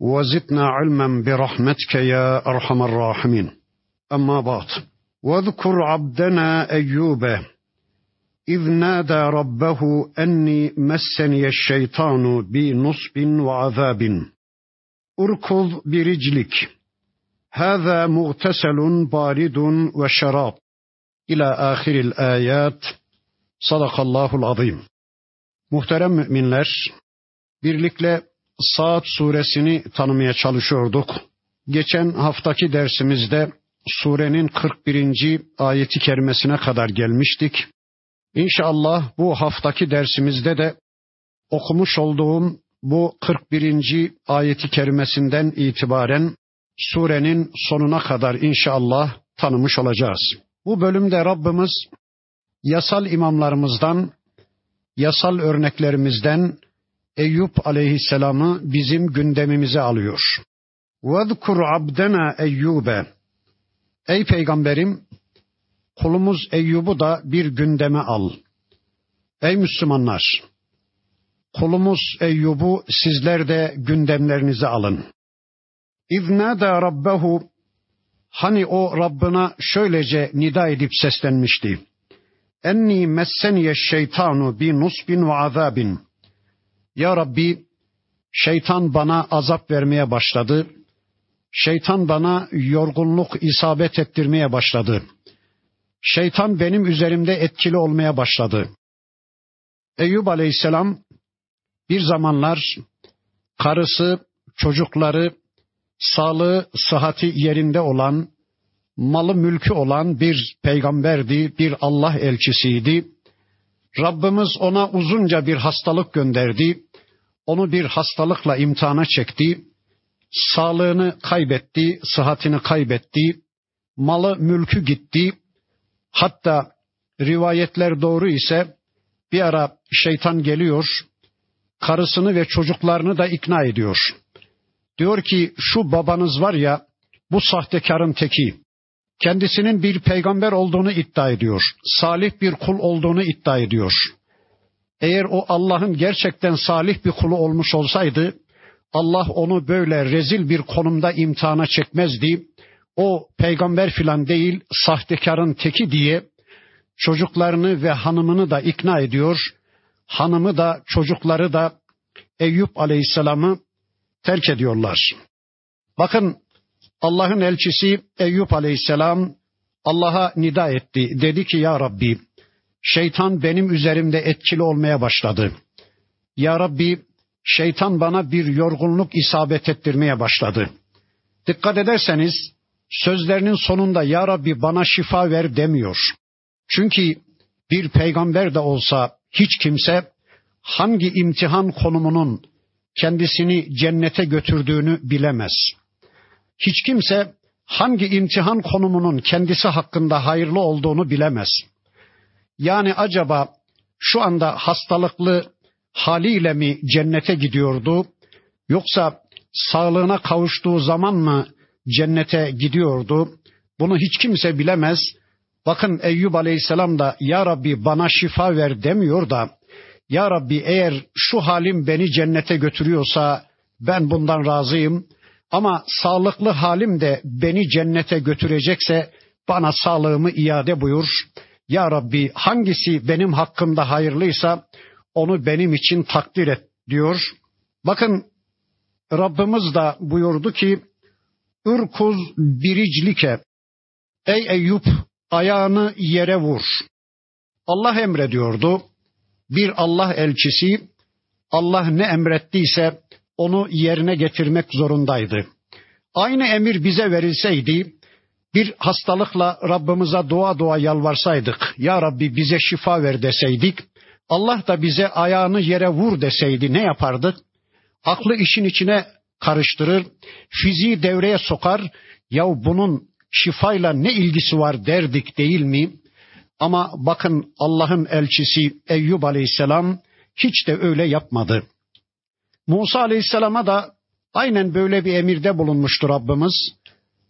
وزدنا علما برحمتك يا أرحم الراحمين. أما بعد واذكر عبدنا أيوب إذ نادى ربه أني مسني الشيطان بنصب وعذاب. اركض برجلك هذا مغتسل بارد وشراب. إلى آخر الآيات. صدق الله العظيم. Muhterem müminler, birlikte Saat suresini tanımaya çalışıyorduk. Geçen haftaki dersimizde surenin 41. ayeti kerimesine kadar gelmiştik. İnşallah bu haftaki dersimizde de okumuş olduğum bu 41. ayeti kerimesinden itibaren surenin sonuna kadar inşallah tanımış olacağız. Bu bölümde Rabbimiz yasal imamlarımızdan, yasal örneklerimizden Eyüp aleyhisselamı bizim gündemimize alıyor. وَذْكُرْ عَبْدَنَا Eyyube. Ey peygamberim, kulumuz Eyyub'u da bir gündeme al. Ey Müslümanlar, kulumuz Eyyub'u sizler de gündemlerinize alın. İznâdâ rabbehu Hani o Rabbına şöylece nida edip seslenmişti. Enni messeniye şeytanu bi nusbin ve azabin. Ya Rabbi şeytan bana azap vermeye başladı. Şeytan bana yorgunluk isabet ettirmeye başladı. Şeytan benim üzerimde etkili olmaya başladı. Eyüp Aleyhisselam bir zamanlar karısı, çocukları, sağlığı, sıhhati yerinde olan, malı mülkü olan bir peygamberdi, bir Allah elçisiydi. Rabbimiz ona uzunca bir hastalık gönderdi. Onu bir hastalıkla imtihana çekti. Sağlığını kaybetti, sıhhatini kaybetti. Malı mülkü gitti. Hatta rivayetler doğru ise bir ara şeytan geliyor, karısını ve çocuklarını da ikna ediyor. Diyor ki şu babanız var ya bu sahtekarın teki. Kendisinin bir peygamber olduğunu iddia ediyor. Salih bir kul olduğunu iddia ediyor. Eğer o Allah'ın gerçekten salih bir kulu olmuş olsaydı Allah onu böyle rezil bir konumda imtihana çekmezdi. O peygamber filan değil sahtekarın teki diye çocuklarını ve hanımını da ikna ediyor. Hanımı da çocukları da Eyüp Aleyhisselam'ı terk ediyorlar. Bakın Allah'ın elçisi Eyüp Aleyhisselam Allah'a nida etti. Dedi ki ya Rabbi şeytan benim üzerimde etkili olmaya başladı. Ya Rabbi şeytan bana bir yorgunluk isabet ettirmeye başladı. Dikkat ederseniz sözlerinin sonunda ya Rabbi bana şifa ver demiyor. Çünkü bir peygamber de olsa hiç kimse hangi imtihan konumunun kendisini cennete götürdüğünü bilemez. Hiç kimse hangi imtihan konumunun kendisi hakkında hayırlı olduğunu bilemez. Yani acaba şu anda hastalıklı haliyle mi cennete gidiyordu yoksa sağlığına kavuştuğu zaman mı cennete gidiyordu? Bunu hiç kimse bilemez. Bakın Eyyub Aleyhisselam da Ya Rabbi bana şifa ver demiyor da Ya Rabbi eğer şu halim beni cennete götürüyorsa ben bundan razıyım. Ama sağlıklı halim de beni cennete götürecekse bana sağlığımı iade buyur. Ya Rabbi hangisi benim hakkımda hayırlıysa onu benim için takdir et diyor. Bakın Rabbimiz da buyurdu ki Ürkuz biriclike Ey Eyüp ayağını yere vur. Allah emrediyordu. Bir Allah elçisi Allah ne emrettiyse onu yerine getirmek zorundaydı. Aynı emir bize verilseydi bir hastalıkla Rabbimize dua dua yalvarsaydık, Ya Rabbi bize şifa ver deseydik, Allah da bize ayağını yere vur deseydi ne yapardık? Aklı işin içine karıştırır, fiziği devreye sokar. Ya bunun şifayla ne ilgisi var derdik değil mi? Ama bakın Allah'ın elçisi Eyyub Aleyhisselam hiç de öyle yapmadı. Musa Aleyhisselam'a da aynen böyle bir emirde bulunmuştur Rabbimiz.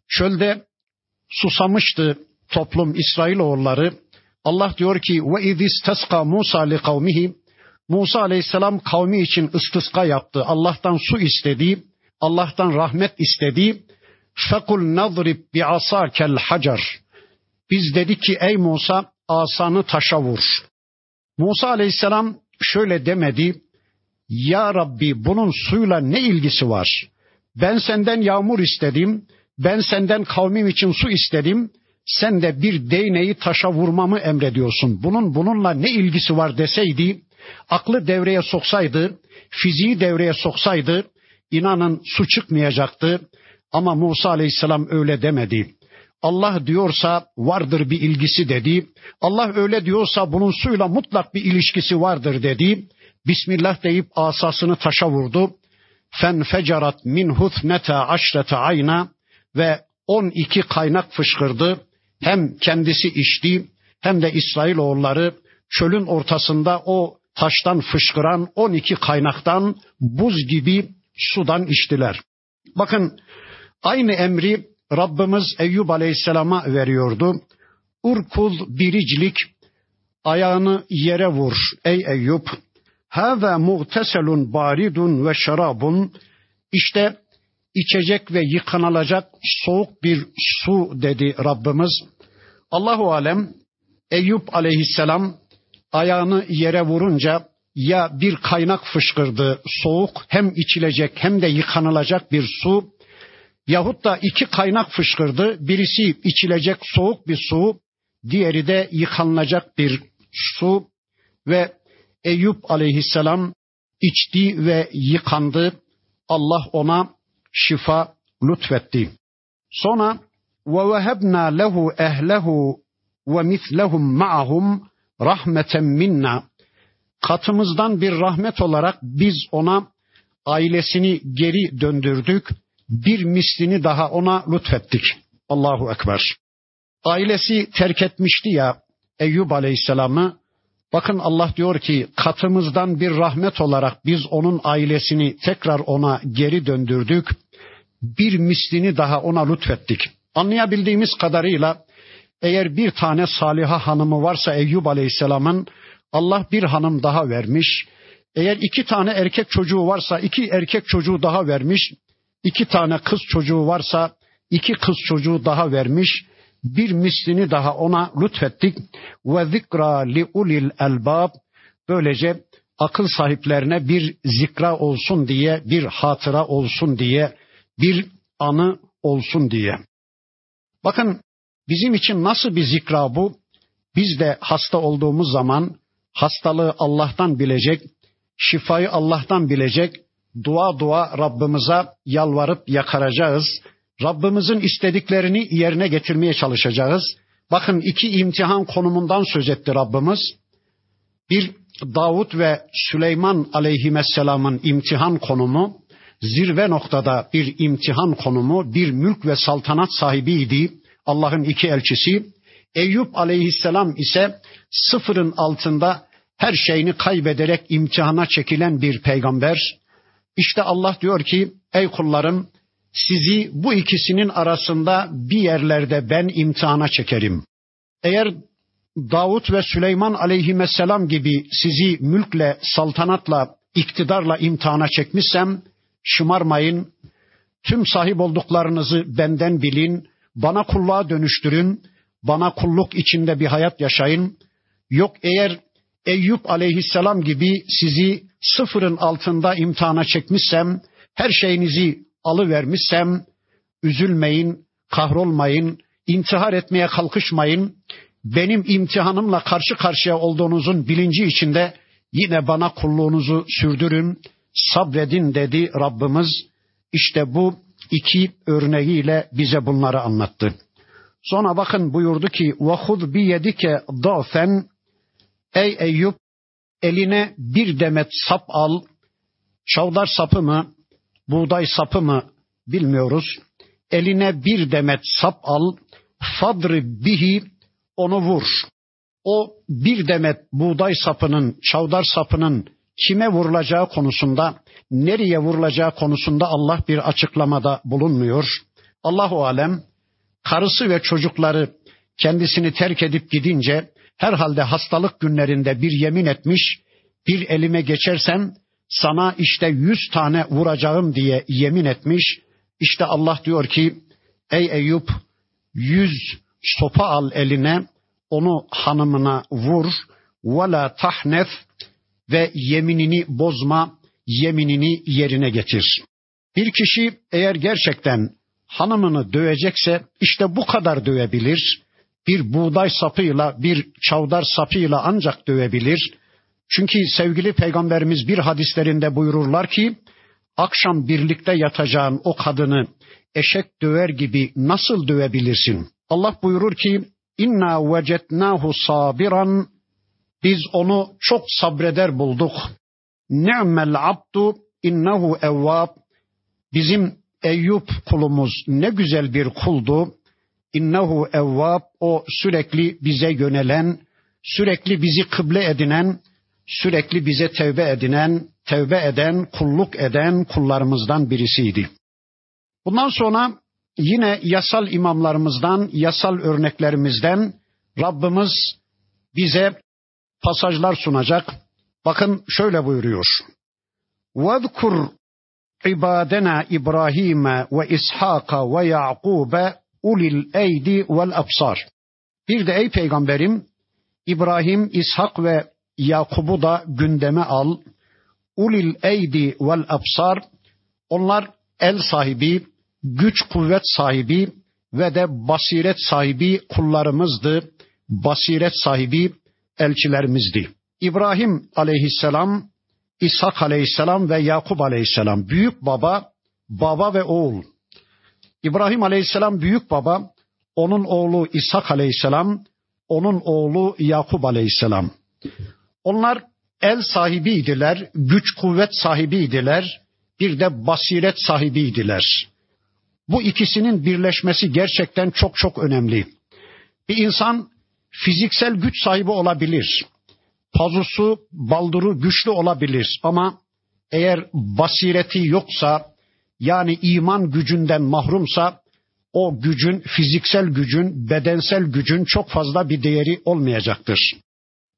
Çölde susamıştı toplum İsrailoğulları. Allah diyor ki ve izistasqa Musa li kavmihi Musa Aleyhisselam kavmi için istisqa yaptı. Allah'tan su istedi. Allah'tan rahmet istedi. Fekul nadrib bi asakel hacar. Biz dedik ki ey Musa asanı taşa vur. Musa Aleyhisselam şöyle demedi. Ya Rabbi bunun suyla ne ilgisi var? Ben senden yağmur istedim. Ben senden kavmim için su istedim. Sen de bir değneği taşa vurmamı emrediyorsun. Bunun bununla ne ilgisi var deseydi, aklı devreye soksaydı, fiziği devreye soksaydı, inanın su çıkmayacaktı. Ama Musa Aleyhisselam öyle demedi. Allah diyorsa vardır bir ilgisi dedi. Allah öyle diyorsa bunun suyla mutlak bir ilişkisi vardır dedi. Bismillah deyip asasını taşa vurdu. Fen fecerat min huthnete aşrete ayna ve 12 kaynak fışkırdı. Hem kendisi içti hem de İsrailoğulları çölün ortasında o taştan fışkıran 12 kaynaktan buz gibi sudan içtiler. Bakın aynı emri Rabbimiz Eyyub Aleyhisselam'a veriyordu. Urkul biriclik ayağını yere vur ey Eyyub. Hâzâ muğteselun baridun ve şarabun. İşte içecek ve yıkanılacak soğuk bir su dedi Rabbimiz. Allahu alem Eyüp aleyhisselam ayağını yere vurunca ya bir kaynak fışkırdı soğuk hem içilecek hem de yıkanılacak bir su yahut da iki kaynak fışkırdı birisi içilecek soğuk bir su diğeri de yıkanılacak bir su ve Eyüp aleyhisselam içti ve yıkandı. Allah ona şifa lütfetti. Sonra ve vehebna lehu ehlehu ve mislehum ma'ahum rahmeten minna. Katımızdan bir rahmet olarak biz ona ailesini geri döndürdük. Bir mislini daha ona lütfettik. Allahu Ekber. Ailesi terk etmişti ya Eyyub Aleyhisselam'ı. Bakın Allah diyor ki katımızdan bir rahmet olarak biz onun ailesini tekrar ona geri döndürdük. Bir mislini daha ona lütfettik. Anlayabildiğimiz kadarıyla eğer bir tane saliha hanımı varsa Eyyub Aleyhisselam'ın Allah bir hanım daha vermiş. Eğer iki tane erkek çocuğu varsa iki erkek çocuğu daha vermiş. İki tane kız çocuğu varsa iki kız çocuğu daha vermiş. Bir mislini daha ona lütfettik. Ve zikra li ulil elbab. Böylece akıl sahiplerine bir zikra olsun diye, bir hatıra olsun diye, bir anı olsun diye. Bakın bizim için nasıl bir zikra bu? Biz de hasta olduğumuz zaman hastalığı Allah'tan bilecek, şifayı Allah'tan bilecek, dua dua Rabbimize yalvarıp yakaracağız. Rabbimizin istediklerini yerine getirmeye çalışacağız. Bakın iki imtihan konumundan söz etti Rabbimiz. Bir Davut ve Süleyman aleyhisselamın imtihan konumu, zirve noktada bir imtihan konumu, bir mülk ve saltanat sahibiydi. Allah'ın iki elçisi. Eyüp aleyhisselam ise sıfırın altında her şeyini kaybederek imtihana çekilen bir peygamber. İşte Allah diyor ki ey kullarım sizi bu ikisinin arasında bir yerlerde ben imtihana çekerim. Eğer Davut ve Süleyman aleyhisselam gibi sizi mülkle, saltanatla, iktidarla imtihana çekmişsem şımarmayın. Tüm sahip olduklarınızı benden bilin. Bana kulluğa dönüştürün. Bana kulluk içinde bir hayat yaşayın. Yok eğer Eyüp aleyhisselam gibi sizi sıfırın altında imtihana çekmişsem, her şeyinizi alıvermişsem, üzülmeyin, kahrolmayın, intihar etmeye kalkışmayın. Benim imtihanımla karşı karşıya olduğunuzun bilinci içinde yine bana kulluğunuzu sürdürün, sabredin dedi Rabbimiz. İşte bu iki örneğiyle bize bunları anlattı. Sonra bakın buyurdu ki وَخُذْ بِيَدِكَ ضَعْفًا Ey Eyüp eline bir demet sap al. Çavdar sapı mı? buğday sapı mı bilmiyoruz. Eline bir demet sap al, fadri bihi onu vur. O bir demet buğday sapının, çavdar sapının kime vurulacağı konusunda, nereye vurulacağı konusunda Allah bir açıklamada bulunmuyor. Allahu alem karısı ve çocukları kendisini terk edip gidince herhalde hastalık günlerinde bir yemin etmiş, bir elime geçersem sana işte yüz tane vuracağım diye yemin etmiş. İşte Allah diyor ki ey Eyüp yüz sopa al eline onu hanımına vur ve la tahnef ve yeminini bozma yeminini yerine getir. Bir kişi eğer gerçekten hanımını dövecekse işte bu kadar dövebilir. Bir buğday sapıyla, bir çavdar sapıyla ancak dövebilir. Çünkü sevgili peygamberimiz bir hadislerinde buyururlar ki akşam birlikte yatacağın o kadını eşek döver gibi nasıl dövebilirsin? Allah buyurur ki inna vecetnahu sabiran biz onu çok sabreder bulduk. Ni'mel abdu innehu evvab bizim Eyüp kulumuz ne güzel bir kuldu. İnnehu evvab o sürekli bize yönelen, sürekli bizi kıble edinen, sürekli bize tevbe edinen, tevbe eden, kulluk eden kullarımızdan birisiydi. Bundan sonra yine yasal imamlarımızdan, yasal örneklerimizden Rabbimiz bize pasajlar sunacak. Bakın şöyle buyuruyor. وَذْكُرْ ibadena İbrahim ve İshak ve Yaqub ulil eydi vel absar. Bir de ey peygamberim İbrahim, İshak ve Yakub'u da gündeme al. Ulil eydi vel absar. Onlar el sahibi, güç kuvvet sahibi ve de basiret sahibi kullarımızdı. Basiret sahibi elçilerimizdi. İbrahim aleyhisselam İshak aleyhisselam ve Yakup aleyhisselam büyük baba, baba ve oğul. İbrahim aleyhisselam büyük baba, onun oğlu İshak aleyhisselam, onun oğlu Yakup aleyhisselam. Onlar el sahibiydiler, güç kuvvet sahibiydiler, bir de basiret sahibiydiler. Bu ikisinin birleşmesi gerçekten çok çok önemli. Bir insan fiziksel güç sahibi olabilir pazusu, balduru güçlü olabilir ama eğer basireti yoksa yani iman gücünden mahrumsa o gücün, fiziksel gücün, bedensel gücün çok fazla bir değeri olmayacaktır.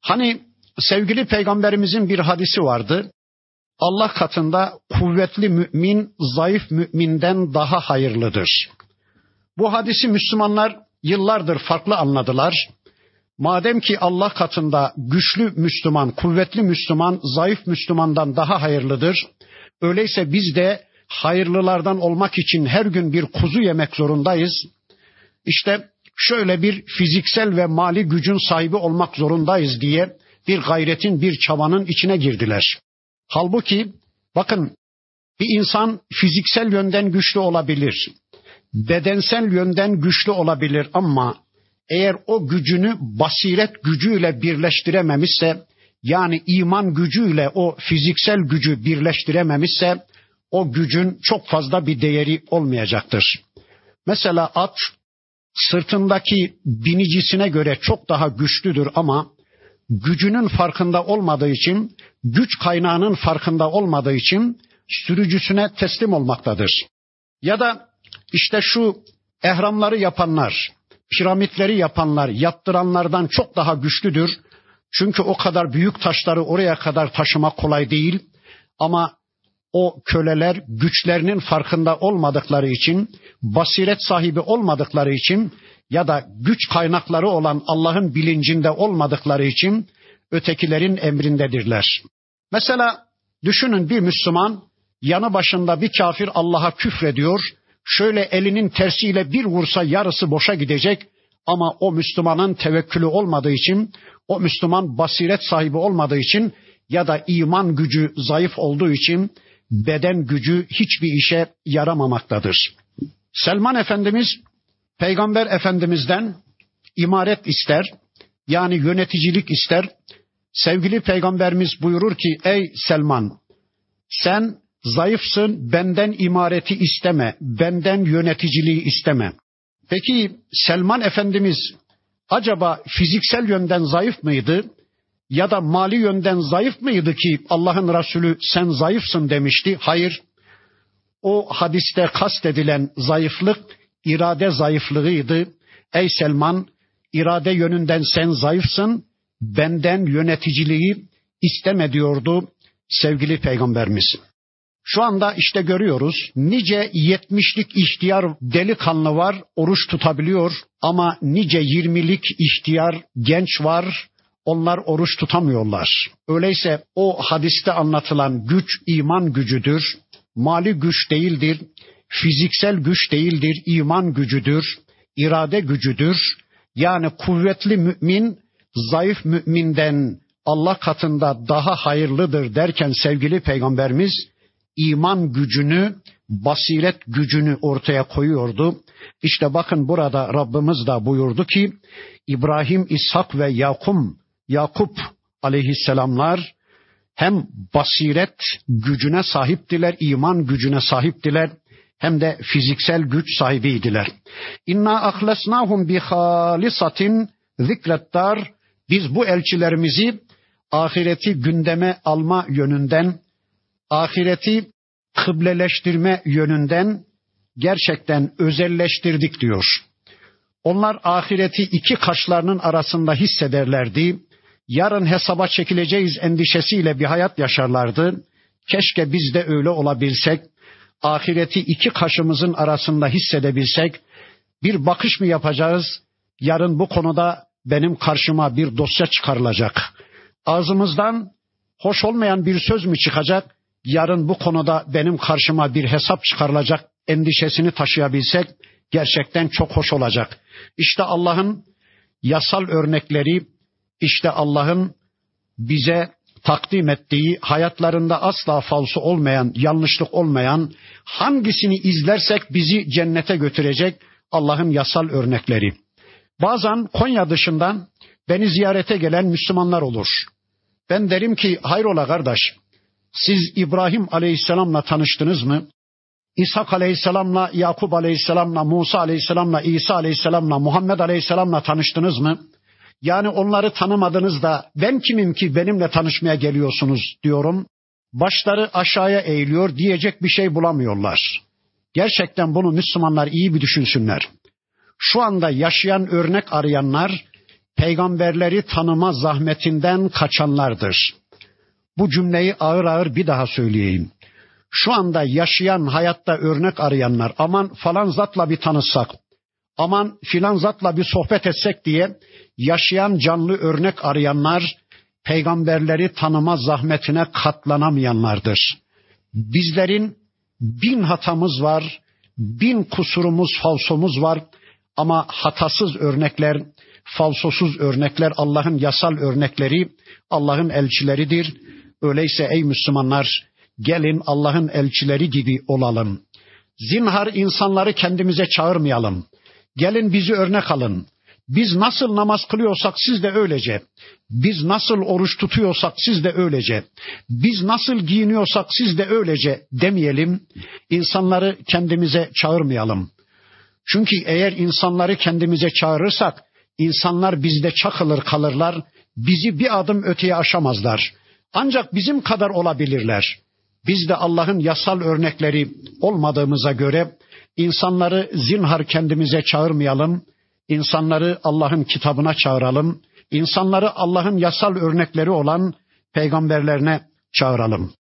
Hani sevgili peygamberimizin bir hadisi vardı. Allah katında kuvvetli mümin zayıf müminden daha hayırlıdır. Bu hadisi Müslümanlar yıllardır farklı anladılar. Madem ki Allah katında güçlü Müslüman, kuvvetli Müslüman, zayıf Müslümandan daha hayırlıdır. Öyleyse biz de hayırlılardan olmak için her gün bir kuzu yemek zorundayız. İşte şöyle bir fiziksel ve mali gücün sahibi olmak zorundayız diye bir gayretin, bir çabanın içine girdiler. Halbuki bakın bir insan fiziksel yönden güçlü olabilir. Bedensel yönden güçlü olabilir ama eğer o gücünü basiret gücüyle birleştirememişse yani iman gücüyle o fiziksel gücü birleştirememişse o gücün çok fazla bir değeri olmayacaktır. Mesela at sırtındaki binicisine göre çok daha güçlüdür ama gücünün farkında olmadığı için, güç kaynağının farkında olmadığı için sürücüsüne teslim olmaktadır. Ya da işte şu ehramları yapanlar, piramitleri yapanlar, yaptıranlardan çok daha güçlüdür. Çünkü o kadar büyük taşları oraya kadar taşımak kolay değil. Ama o köleler güçlerinin farkında olmadıkları için, basiret sahibi olmadıkları için ya da güç kaynakları olan Allah'ın bilincinde olmadıkları için ötekilerin emrindedirler. Mesela düşünün bir Müslüman yanı başında bir kafir Allah'a küfrediyor şöyle elinin tersiyle bir vursa yarısı boşa gidecek ama o Müslümanın tevekkülü olmadığı için, o Müslüman basiret sahibi olmadığı için ya da iman gücü zayıf olduğu için beden gücü hiçbir işe yaramamaktadır. Selman Efendimiz Peygamber Efendimiz'den imaret ister, yani yöneticilik ister. Sevgili Peygamberimiz buyurur ki ey Selman sen Zayıfsın, benden imareti isteme, benden yöneticiliği isteme. Peki Selman Efendimiz acaba fiziksel yönden zayıf mıydı? Ya da mali yönden zayıf mıydı ki Allah'ın Resulü sen zayıfsın demişti? Hayır. O hadiste kastedilen zayıflık irade zayıflığıydı. Ey Selman, irade yönünden sen zayıfsın, benden yöneticiliği isteme diyordu sevgili peygamberimiz. Şu anda işte görüyoruz nice yetmişlik ihtiyar delikanlı var oruç tutabiliyor ama nice yirmilik ihtiyar genç var onlar oruç tutamıyorlar. Öyleyse o hadiste anlatılan güç iman gücüdür, mali güç değildir, fiziksel güç değildir, iman gücüdür, irade gücüdür. Yani kuvvetli mümin zayıf müminden Allah katında daha hayırlıdır derken sevgili peygamberimiz iman gücünü, basiret gücünü ortaya koyuyordu. İşte bakın burada Rabbimiz da buyurdu ki İbrahim, İshak ve Yakum, Yakup aleyhisselamlar hem basiret gücüne sahiptiler, iman gücüne sahiptiler hem de fiziksel güç sahibiydiler. İnna ahlasnahum bi halisatin zikrettar biz bu elçilerimizi ahireti gündeme alma yönünden, ahireti kıbleleştirme yönünden gerçekten özelleştirdik diyor. Onlar ahireti iki kaşlarının arasında hissederlerdi. Yarın hesaba çekileceğiz endişesiyle bir hayat yaşarlardı. Keşke biz de öyle olabilsek, ahireti iki kaşımızın arasında hissedebilsek, bir bakış mı yapacağız? Yarın bu konuda benim karşıma bir dosya çıkarılacak. Ağzımızdan hoş olmayan bir söz mü çıkacak? Yarın bu konuda benim karşıma bir hesap çıkarılacak endişesini taşıyabilsek gerçekten çok hoş olacak. İşte Allah'ın yasal örnekleri, işte Allah'ın bize takdim ettiği hayatlarında asla falso olmayan, yanlışlık olmayan, hangisini izlersek bizi cennete götürecek Allah'ın yasal örnekleri. Bazen Konya dışından beni ziyarete gelen Müslümanlar olur. Ben derim ki hayrola kardeş siz İbrahim Aleyhisselam'la tanıştınız mı? İshak Aleyhisselam'la, Yakup Aleyhisselam'la, Musa Aleyhisselam'la, İsa Aleyhisselam'la, Muhammed Aleyhisselam'la tanıştınız mı? Yani onları tanımadınız da ben kimim ki benimle tanışmaya geliyorsunuz diyorum. Başları aşağıya eğiliyor diyecek bir şey bulamıyorlar. Gerçekten bunu Müslümanlar iyi bir düşünsünler. Şu anda yaşayan örnek arayanlar peygamberleri tanıma zahmetinden kaçanlardır. Bu cümleyi ağır ağır bir daha söyleyeyim. Şu anda yaşayan hayatta örnek arayanlar aman falan zatla bir tanışsak, aman filan zatla bir sohbet etsek diye yaşayan canlı örnek arayanlar peygamberleri tanıma zahmetine katlanamayanlardır. Bizlerin bin hatamız var, bin kusurumuz, falsomuz var ama hatasız örnekler, falsosuz örnekler Allah'ın yasal örnekleri, Allah'ın elçileridir. Öyleyse ey Müslümanlar gelin Allah'ın elçileri gibi olalım. Zinhar insanları kendimize çağırmayalım. Gelin bizi örnek alın. Biz nasıl namaz kılıyorsak siz de öylece. Biz nasıl oruç tutuyorsak siz de öylece. Biz nasıl giyiniyorsak siz de öylece demeyelim. İnsanları kendimize çağırmayalım. Çünkü eğer insanları kendimize çağırırsak insanlar bizde çakılır kalırlar. Bizi bir adım öteye aşamazlar. Ancak bizim kadar olabilirler. Biz de Allah'ın yasal örnekleri olmadığımıza göre insanları zinhar kendimize çağırmayalım. İnsanları Allah'ın kitabına çağıralım. İnsanları Allah'ın yasal örnekleri olan peygamberlerine çağıralım.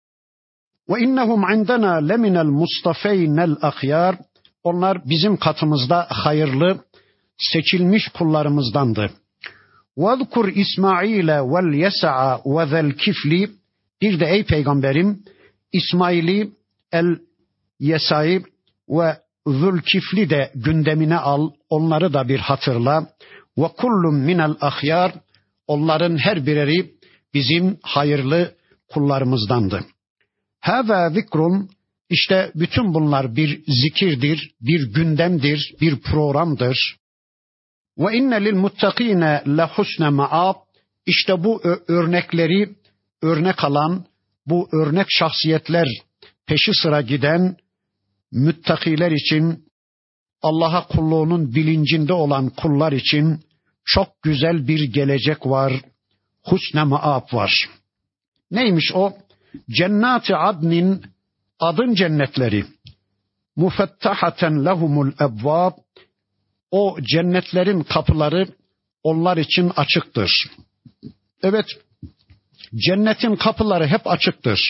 Ve innahum indena leminel mustafeynel ahyar. Onlar bizim katımızda hayırlı, seçilmiş kullarımızdandı. وَذْكُرْ İsmail'e vel yes'a ve zel kifli bir de ey peygamberim İsmail'i el Yesa'yı ve Zülkifli de gündemine al, onları da bir hatırla. Ve kullum minel ahyar, onların her bireri bizim hayırlı kullarımızdandı. Hâzâ zikrun, işte bütün bunlar bir zikirdir, bir gündemdir, bir programdır. Ve inne lil muttakine le husne maab. İşte bu örnekleri örnek alan, bu örnek şahsiyetler peşi sıra giden müttakiler için Allah'a kulluğunun bilincinde olan kullar için çok güzel bir gelecek var. Husne maab var. Neymiş o? Cennati adnin adın cennetleri. Mufettahaten lehumul ebvab. O cennetlerin kapıları onlar için açıktır. Evet, cennetin kapıları hep açıktır.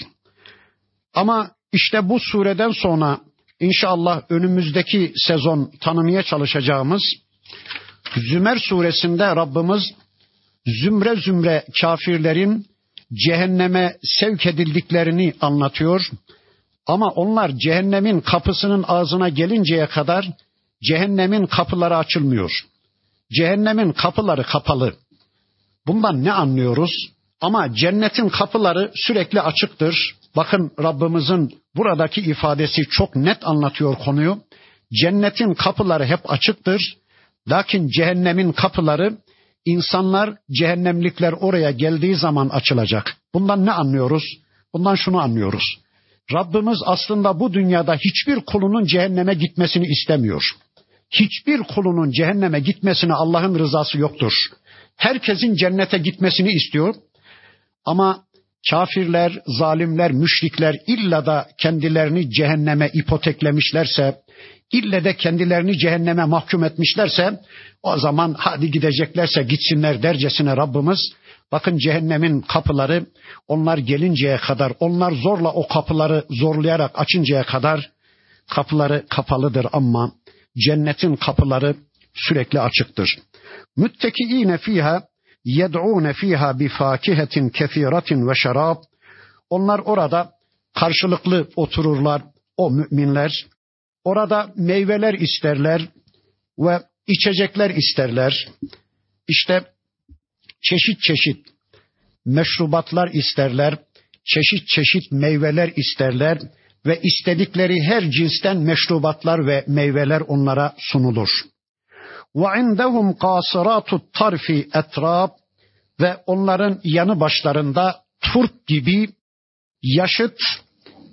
Ama işte bu sureden sonra inşallah önümüzdeki sezon tanımaya çalışacağımız Zümer suresinde Rabbimiz zümre zümre kafirlerin cehenneme sevk edildiklerini anlatıyor. Ama onlar cehennemin kapısının ağzına gelinceye kadar cehennemin kapıları açılmıyor. Cehennemin kapıları kapalı. Bundan ne anlıyoruz? Ama cennetin kapıları sürekli açıktır. Bakın Rabbimizin buradaki ifadesi çok net anlatıyor konuyu. Cennetin kapıları hep açıktır. Lakin cehennemin kapıları insanlar, cehennemlikler oraya geldiği zaman açılacak. Bundan ne anlıyoruz? Bundan şunu anlıyoruz. Rabbimiz aslında bu dünyada hiçbir kulunun cehenneme gitmesini istemiyor. Hiçbir kulunun cehenneme gitmesine Allah'ın rızası yoktur. Herkesin cennete gitmesini istiyor. Ama kafirler, zalimler, müşrikler illa da kendilerini cehenneme ipoteklemişlerse, ille de kendilerini cehenneme mahkum etmişlerse, o zaman hadi gideceklerse gitsinler dercesine Rabbimiz, bakın cehennemin kapıları onlar gelinceye kadar, onlar zorla o kapıları zorlayarak açıncaya kadar kapıları kapalıdır ama cennetin kapıları sürekli açıktır. Müttekiine fiha yed'ûne fiha bi fakihetin kefiratin ve şarab. Onlar orada karşılıklı otururlar o müminler. Orada meyveler isterler ve içecekler isterler. İşte çeşit çeşit meşrubatlar isterler, çeşit çeşit meyveler isterler ve istedikleri her cinsten meşrubatlar ve meyveler onlara sunulur. Ve indehum kasiratu tarfi etrab ve onların yanı başlarında turp gibi yaşıt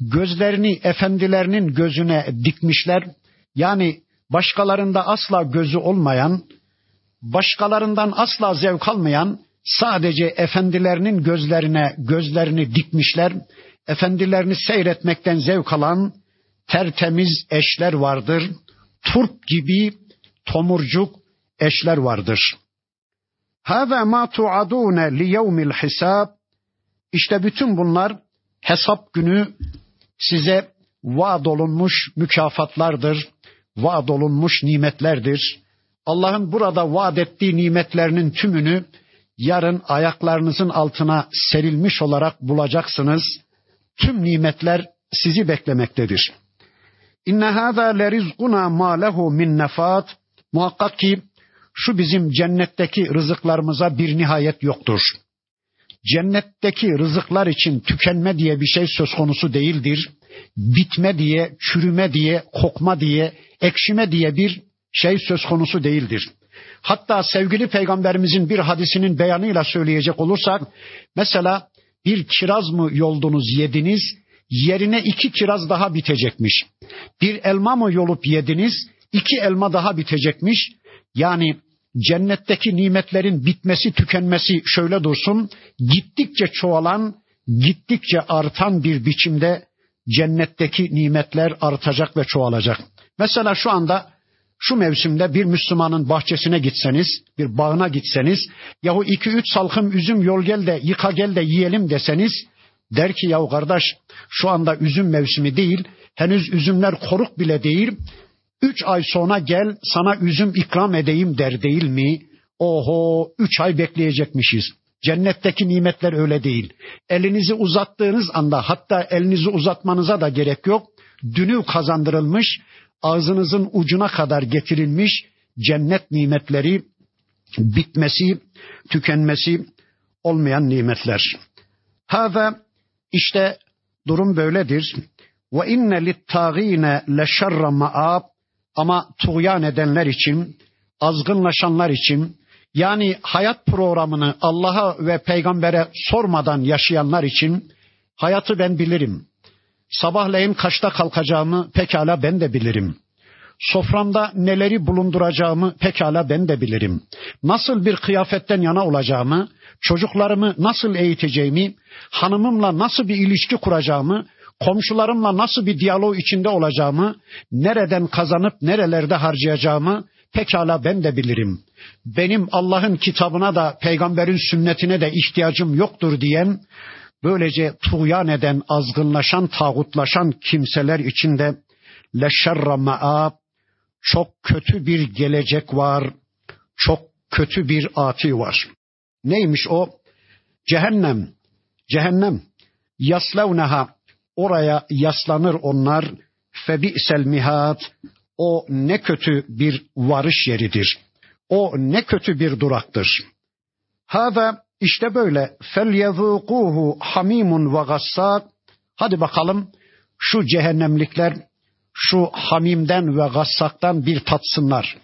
gözlerini efendilerinin gözüne dikmişler. Yani başkalarında asla gözü olmayan, başkalarından asla zevk almayan sadece efendilerinin gözlerine gözlerini dikmişler. Efendilerini seyretmekten zevk alan tertemiz eşler vardır. Turp gibi tomurcuk eşler vardır. Hâzâ mâ tu'adûne li yevmil hisab. İşte bütün bunlar hesap günü size vaad olunmuş mükafatlardır, vaad olunmuş nimetlerdir. Allah'ın burada vaat ettiği nimetlerinin tümünü yarın ayaklarınızın altına serilmiş olarak bulacaksınız. Tüm nimetler sizi beklemektedir. İnne hâzâ lerizquna mâ lehu min nefat. Muhakkak ki şu bizim cennetteki rızıklarımıza bir nihayet yoktur. Cennetteki rızıklar için tükenme diye bir şey söz konusu değildir. Bitme diye, çürüme diye, kokma diye, ekşime diye bir şey söz konusu değildir. Hatta sevgili peygamberimizin bir hadisinin beyanıyla söyleyecek olursak, mesela bir kiraz mı yoldunuz yediniz, yerine iki kiraz daha bitecekmiş. Bir elma mı yolup yediniz, iki elma daha bitecekmiş. Yani cennetteki nimetlerin bitmesi, tükenmesi şöyle dursun, gittikçe çoğalan, gittikçe artan bir biçimde cennetteki nimetler artacak ve çoğalacak. Mesela şu anda şu mevsimde bir Müslümanın bahçesine gitseniz, bir bağına gitseniz, yahu iki üç salkım üzüm yol gel de yıka gel de yiyelim deseniz, der ki yahu kardeş şu anda üzüm mevsimi değil, henüz üzümler koruk bile değil, üç ay sonra gel sana üzüm ikram edeyim der değil mi? Oho üç ay bekleyecekmişiz. Cennetteki nimetler öyle değil. Elinizi uzattığınız anda hatta elinizi uzatmanıza da gerek yok. Dünü kazandırılmış, ağzınızın ucuna kadar getirilmiş cennet nimetleri bitmesi, tükenmesi olmayan nimetler. Hâzâ işte durum böyledir. Ve inne littâgîne leşerre ma'ab ama tuğyan edenler için, azgınlaşanlar için, yani hayat programını Allah'a ve peygambere sormadan yaşayanlar için hayatı ben bilirim. Sabahleyin kaçta kalkacağımı pekala ben de bilirim. Soframda neleri bulunduracağımı pekala ben de bilirim. Nasıl bir kıyafetten yana olacağımı, çocuklarımı nasıl eğiteceğimi, hanımımla nasıl bir ilişki kuracağımı, komşularımla nasıl bir diyalog içinde olacağımı, nereden kazanıp nerelerde harcayacağımı pekala ben de bilirim. Benim Allah'ın kitabına da peygamberin sünnetine de ihtiyacım yoktur diyen, böylece tuğyan eden, azgınlaşan, tağutlaşan kimseler içinde leşerra ma'ab çok kötü bir gelecek var, çok kötü bir ati var. Neymiş o? Cehennem, cehennem. Yaslevneha, oraya yaslanır onlar. Febi'sel mihat, o ne kötü bir varış yeridir. O ne kötü bir duraktır. Hada işte böyle felyezûkûhu hamimun ve gassak. Hadi bakalım şu cehennemlikler şu hamimden ve gassaktan bir tatsınlar.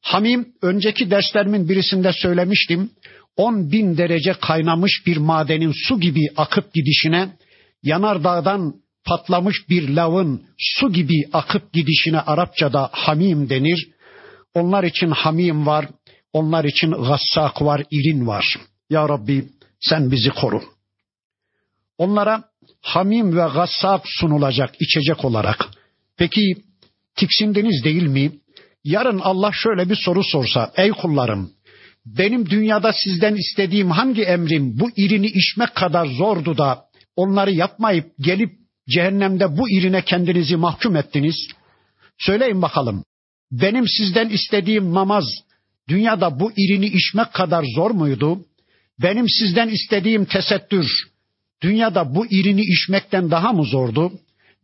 Hamim önceki derslerimin birisinde söylemiştim. 10 bin derece kaynamış bir madenin su gibi akıp gidişine, yanardağdan patlamış bir lavın su gibi akıp gidişine Arapçada hamim denir. Onlar için hamim var, onlar için gassak var, irin var. Ya Rabbi sen bizi koru. Onlara hamim ve gassak sunulacak içecek olarak. Peki tiksindiniz değil mi? Yarın Allah şöyle bir soru sorsa, ey kullarım, benim dünyada sizden istediğim hangi emrim bu irini içmek kadar zordu da onları yapmayıp gelip cehennemde bu irine kendinizi mahkum ettiniz? Söyleyin bakalım. Benim sizden istediğim namaz dünyada bu irini içmek kadar zor muydu? Benim sizden istediğim tesettür dünyada bu irini içmekten daha mı zordu?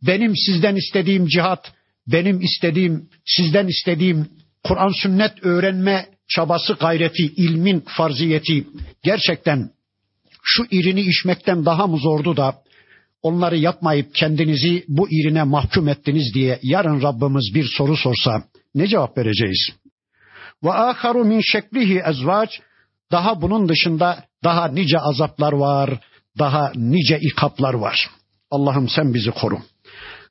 Benim sizden istediğim cihat, benim istediğim, sizden istediğim Kur'an sünnet öğrenme çabası gayreti, ilmin farziyeti gerçekten şu irini içmekten daha mı zordu da onları yapmayıp kendinizi bu irine mahkum ettiniz diye yarın Rabbimiz bir soru sorsa ne cevap vereceğiz? Ve aharu min şeklihi ezvac daha bunun dışında daha nice azaplar var, daha nice ikaplar var. Allah'ım sen bizi koru.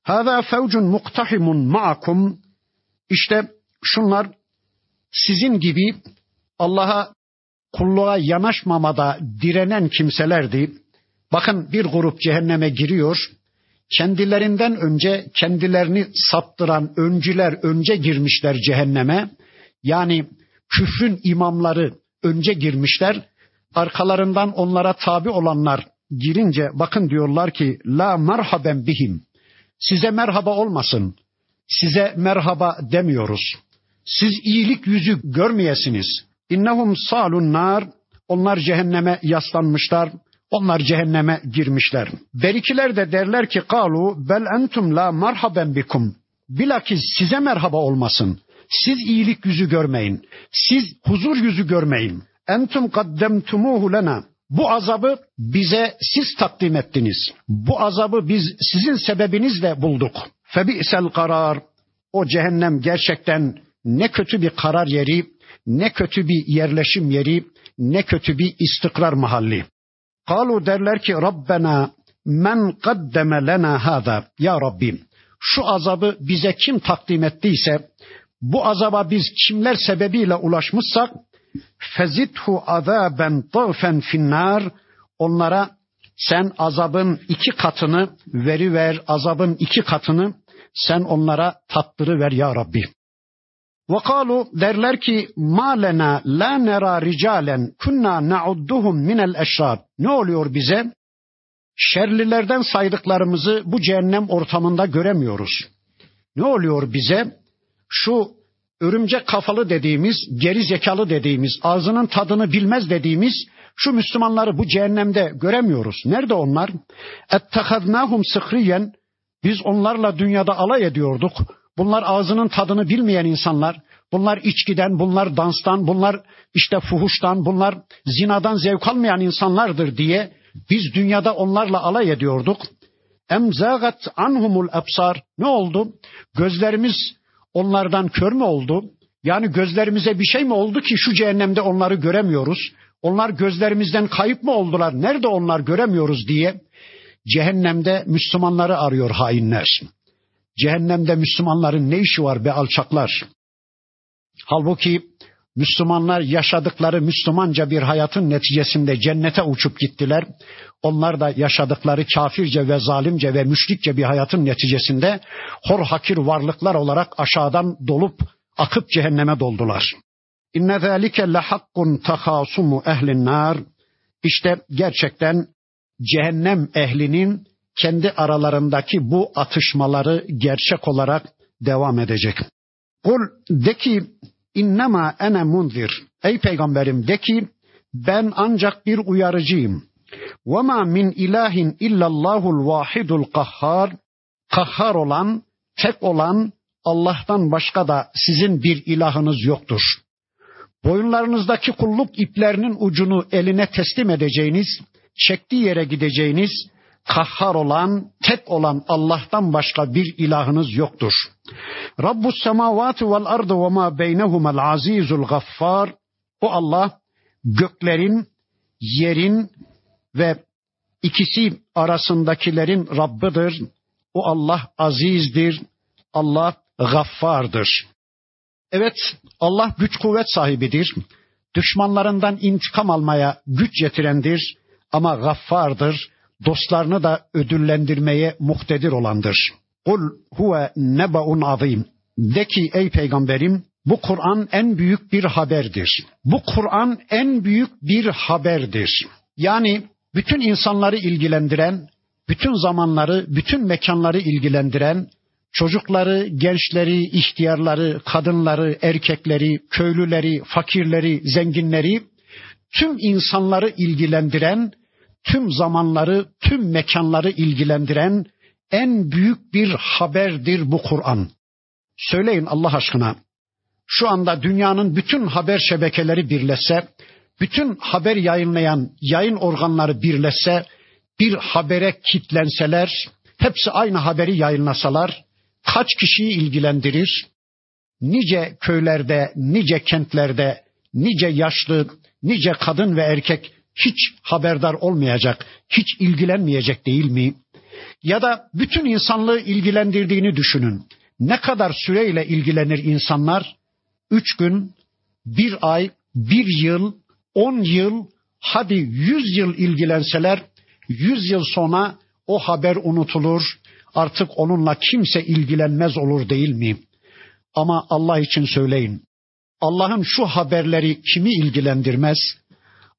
Hâzâ fevcun muktahimun ma'akum. İşte şunlar sizin gibi Allah'a kulluğa yanaşmamada direnen kimselerdi. Bakın bir grup cehenneme giriyor. Kendilerinden önce kendilerini saptıran öncüler önce girmişler cehenneme. Yani küfrün imamları önce girmişler. Arkalarından onlara tabi olanlar girince bakın diyorlar ki la merhaben bihim. Size merhaba olmasın. Size merhaba demiyoruz. Siz iyilik yüzü görmeyesiniz. İnnehum salun nar. Onlar cehenneme yaslanmışlar. Onlar cehenneme girmişler. Berikiler de derler ki kalu bel entum la merhaben bikum. Bilakis size merhaba olmasın. Siz iyilik yüzü görmeyin. Siz huzur yüzü görmeyin. Entum kaddemtumuhu lena. Bu azabı bize siz takdim ettiniz. Bu azabı biz sizin sebebinizle bulduk. Febi'sel karar. O cehennem gerçekten ne kötü bir karar yeri, ne kötü bir yerleşim yeri, ne kötü bir istikrar mahalli. Kalu derler ki Rabbena men kaddeme lena hada. Ya Rabbim şu azabı bize kim takdim ettiyse bu azaba biz kimler sebebiyle ulaşmışsak fezithu azaben ضعfen finnar onlara sen azabın iki katını veri ver azabın iki katını sen onlara tattırı ver ya Rabbi. Ve kalu derler ki ma lena la nera ricalen kunna na'udduhum minel eşrar. Ne oluyor bize? Şerlilerden saydıklarımızı bu cehennem ortamında göremiyoruz. Ne oluyor bize? Şu örümcek kafalı dediğimiz, geri zekalı dediğimiz, ağzının tadını bilmez dediğimiz şu Müslümanları bu cehennemde göremiyoruz. Nerede onlar? Ettehadnahum sıhriyen biz onlarla dünyada alay ediyorduk. Bunlar ağzının tadını bilmeyen insanlar. Bunlar içkiden, bunlar danstan, bunlar işte fuhuştan, bunlar zinadan zevk almayan insanlardır diye biz dünyada onlarla alay ediyorduk. Emzagat anhumul absar. Ne oldu? Gözlerimiz onlardan kör mü oldu? Yani gözlerimize bir şey mi oldu ki şu cehennemde onları göremiyoruz? Onlar gözlerimizden kayıp mı oldular? Nerede onlar göremiyoruz diye Cehennemde Müslümanları arıyor hainler. Cehennemde Müslümanların ne işi var be alçaklar? Halbuki Müslümanlar yaşadıkları Müslümanca bir hayatın neticesinde cennete uçup gittiler. Onlar da yaşadıkları kafirce ve zalimce ve müşrikçe bir hayatın neticesinde hor hakir varlıklar olarak aşağıdan dolup akıp cehenneme doldular. İnne zâlike lehakkun tehâsumu ehlin nar. İşte gerçekten cehennem ehlinin kendi aralarındaki bu atışmaları gerçek olarak devam edecek. Kul de ki innema ene munzir. Ey peygamberim de ki ben ancak bir uyarıcıyım. Ve ma min ilahin illallahul vahidul kahhar. Kahhar olan, tek olan Allah'tan başka da sizin bir ilahınız yoktur. Boyunlarınızdaki kulluk iplerinin ucunu eline teslim edeceğiniz, çektiği yere gideceğiniz, kahhar olan, tek olan Allah'tan başka bir ilahınız yoktur. Rabbus semavati vel ardı ve ma beynehumel azizul gaffar. O Allah göklerin, yerin ve ikisi arasındakilerin Rabbidir. O Allah azizdir. Allah gaffardır. Evet Allah güç kuvvet sahibidir. Düşmanlarından intikam almaya güç getirendir ama gaffardır. Dostlarını da ödüllendirmeye muhtedir olandır. Kul huve nebaun azim. De ki ey peygamberim bu Kur'an en büyük bir haberdir. Bu Kur'an en büyük bir haberdir. Yani bütün insanları ilgilendiren, bütün zamanları, bütün mekanları ilgilendiren, çocukları, gençleri, ihtiyarları, kadınları, erkekleri, köylüleri, fakirleri, zenginleri, tüm insanları ilgilendiren, tüm zamanları, tüm mekanları ilgilendiren en büyük bir haberdir bu Kur'an. Söyleyin Allah aşkına. Şu anda dünyanın bütün haber şebekeleri birleşse, bütün haber yayınlayan yayın organları birleşse, bir habere kitlenseler, hepsi aynı haberi yayınlasalar, kaç kişiyi ilgilendirir? Nice köylerde, nice kentlerde, nice yaşlı, nice kadın ve erkek hiç haberdar olmayacak, hiç ilgilenmeyecek değil mi? Ya da bütün insanlığı ilgilendirdiğini düşünün. Ne kadar süreyle ilgilenir insanlar? Üç gün, bir ay, bir yıl, on yıl, hadi yüz yıl ilgilenseler, yüz yıl sonra o haber unutulur, artık onunla kimse ilgilenmez olur değil mi? Ama Allah için söyleyin. Allah'ın şu haberleri kimi ilgilendirmez?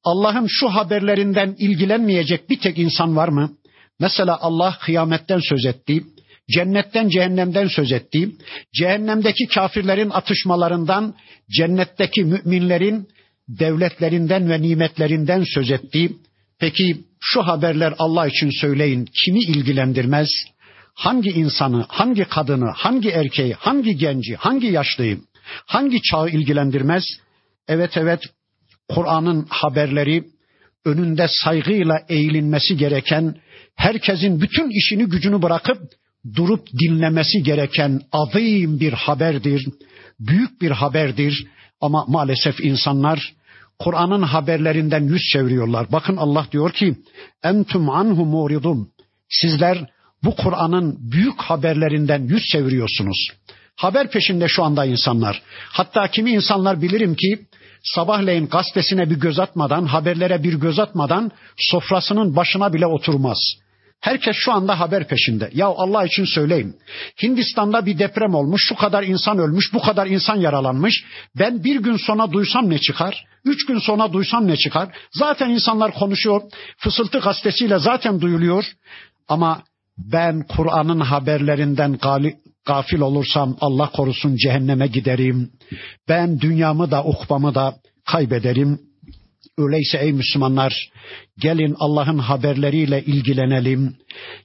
Allah'ın şu haberlerinden ilgilenmeyecek bir tek insan var mı? Mesela Allah kıyametten söz etti, cennetten cehennemden söz etti, cehennemdeki kafirlerin atışmalarından, cennetteki müminlerin devletlerinden ve nimetlerinden söz etti. Peki şu haberler Allah için söyleyin kimi ilgilendirmez? Hangi insanı, hangi kadını, hangi erkeği, hangi genci, hangi yaşlıyı, hangi çağı ilgilendirmez? Evet evet Kur'an'ın haberleri önünde saygıyla eğilinmesi gereken, herkesin bütün işini gücünü bırakıp durup dinlemesi gereken azim bir haberdir. Büyük bir haberdir ama maalesef insanlar Kur'an'ın haberlerinden yüz çeviriyorlar. Bakın Allah diyor ki: "Entum anhu muridun." Sizler bu Kur'an'ın büyük haberlerinden yüz çeviriyorsunuz. Haber peşinde şu anda insanlar. Hatta kimi insanlar bilirim ki sabahleyin gazetesine bir göz atmadan, haberlere bir göz atmadan sofrasının başına bile oturmaz. Herkes şu anda haber peşinde. Ya Allah için söyleyin. Hindistan'da bir deprem olmuş, şu kadar insan ölmüş, bu kadar insan yaralanmış. Ben bir gün sonra duysam ne çıkar? Üç gün sonra duysam ne çıkar? Zaten insanlar konuşuyor. Fısıltı gazetesiyle zaten duyuluyor. Ama ben Kur'an'ın haberlerinden gali, gafil olursam Allah korusun cehenneme giderim. Ben dünyamı da ukbamı da kaybederim. Öyleyse ey Müslümanlar gelin Allah'ın haberleriyle ilgilenelim.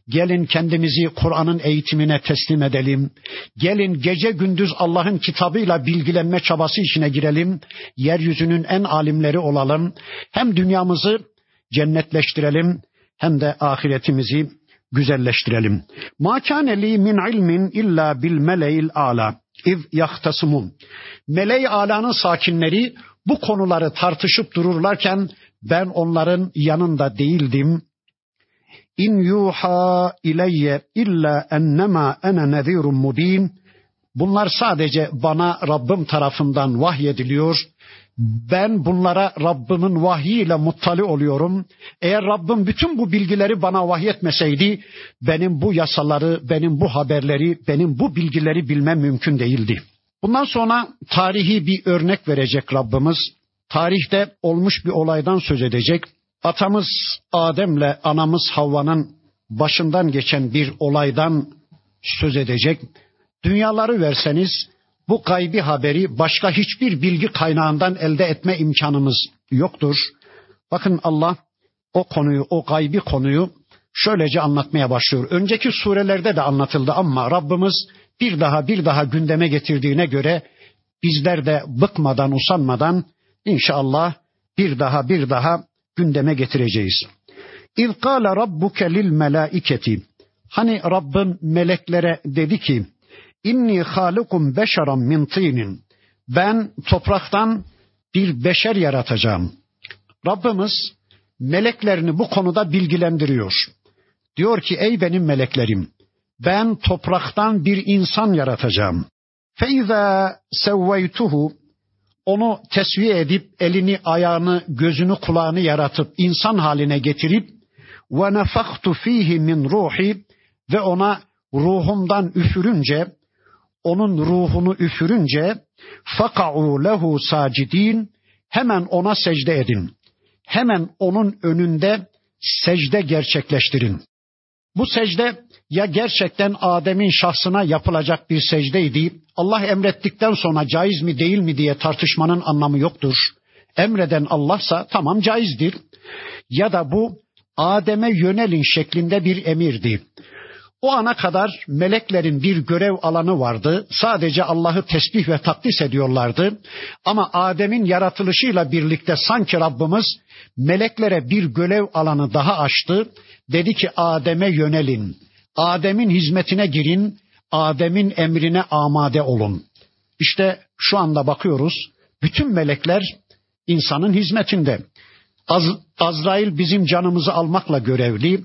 Gelin kendimizi Kur'an'ın eğitimine teslim edelim. Gelin gece gündüz Allah'ın kitabıyla bilgilenme çabası içine girelim. Yeryüzünün en alimleri olalım. Hem dünyamızı cennetleştirelim hem de ahiretimizi güzelleştirelim. Ma kâne li min ilmin illa bil meleil ala iz yahtasimun. Meleği alanın sakinleri bu konuları tartışıp dururlarken ben onların yanında değildim. İn yuha ileyye illa ennema ene nezirun mubin. Bunlar sadece bana Rabbim tarafından vahyediliyor. Ben bunlara Rabbimin vahyiyle muttali oluyorum. Eğer Rabbim bütün bu bilgileri bana vahyetmeseydi benim bu yasaları, benim bu haberleri, benim bu bilgileri bilmem mümkün değildi. Bundan sonra tarihi bir örnek verecek Rabbimiz. Tarihte olmuş bir olaydan söz edecek. Atamız Adem'le anamız Havva'nın başından geçen bir olaydan söz edecek. Dünyaları verseniz bu gaybi haberi başka hiçbir bilgi kaynağından elde etme imkanımız yoktur. Bakın Allah o konuyu, o gaybi konuyu şöylece anlatmaya başlıyor. Önceki surelerde de anlatıldı ama Rabbimiz bir daha bir daha gündeme getirdiğine göre bizler de bıkmadan, usanmadan inşallah bir daha bir daha gündeme getireceğiz. İz kâle rabbuke lil melâiketi. Hani Rabbin meleklere dedi ki, İnni halikum beşeran min tinin. Ben topraktan bir beşer yaratacağım. Rabbimiz meleklerini bu konuda bilgilendiriyor. Diyor ki ey benim meleklerim ben topraktan bir insan yaratacağım. Feiza sevveytuhu onu tesviye edip elini, ayağını, gözünü, kulağını yaratıp insan haline getirip ve nefaktu fihi min ruhi ve ona ruhumdan üfürünce onun ruhunu üfürünce faka'u lehu sacidin hemen ona secde edin. Hemen onun önünde secde gerçekleştirin. Bu secde ya gerçekten Adem'in şahsına yapılacak bir secdeydi. Allah emrettikten sonra caiz mi değil mi diye tartışmanın anlamı yoktur. Emreden Allah'sa tamam caizdir. Ya da bu Adem'e yönelin şeklinde bir emirdi. O ana kadar meleklerin bir görev alanı vardı. Sadece Allah'ı tesbih ve takdis ediyorlardı. Ama Adem'in yaratılışıyla birlikte sanki Rabbimiz meleklere bir görev alanı daha açtı. Dedi ki Adem'e yönelin. Adem'in hizmetine girin. Adem'in emrine amade olun. İşte şu anda bakıyoruz. Bütün melekler insanın hizmetinde. Az, Azrail bizim canımızı almakla görevli.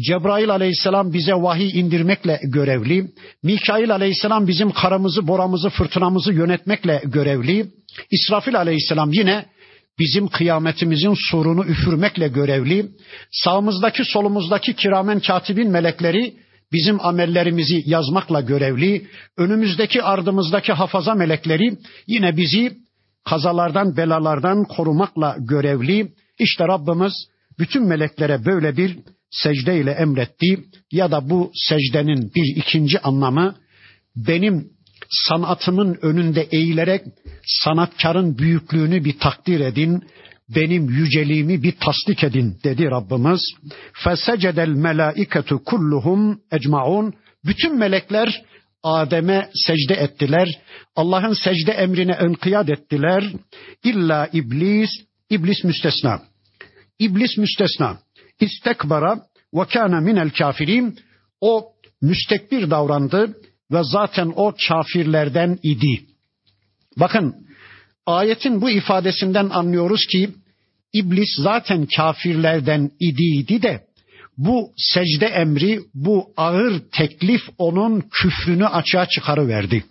Cebrail aleyhisselam bize vahiy indirmekle görevli. Mikail aleyhisselam bizim karımızı, boramızı, fırtınamızı yönetmekle görevli. İsrafil aleyhisselam yine bizim kıyametimizin surunu üfürmekle görevli. Sağımızdaki solumuzdaki kiramen katibin melekleri bizim amellerimizi yazmakla görevli. Önümüzdeki ardımızdaki hafaza melekleri yine bizi kazalardan belalardan korumakla görevli. İşte Rabbimiz bütün meleklere böyle bir secde ile emretti ya da bu secdenin bir ikinci anlamı benim sanatımın önünde eğilerek sanatkarın büyüklüğünü bir takdir edin, benim yüceliğimi bir tasdik edin dedi Rabbimiz. Fesecedel melaiketu kulluhum ecmaun. Bütün melekler Adem'e secde ettiler. Allah'ın secde emrine önkıyat ettiler. İlla iblis, iblis müstesna. İblis müstesna. İstekbara ve kana minel kafirin. O müstekbir davrandı ve zaten o kafirlerden idi. Bakın ayetin bu ifadesinden anlıyoruz ki iblis zaten kafirlerden idiydi de bu secde emri, bu ağır teklif onun küfrünü açığa çıkarıverdi.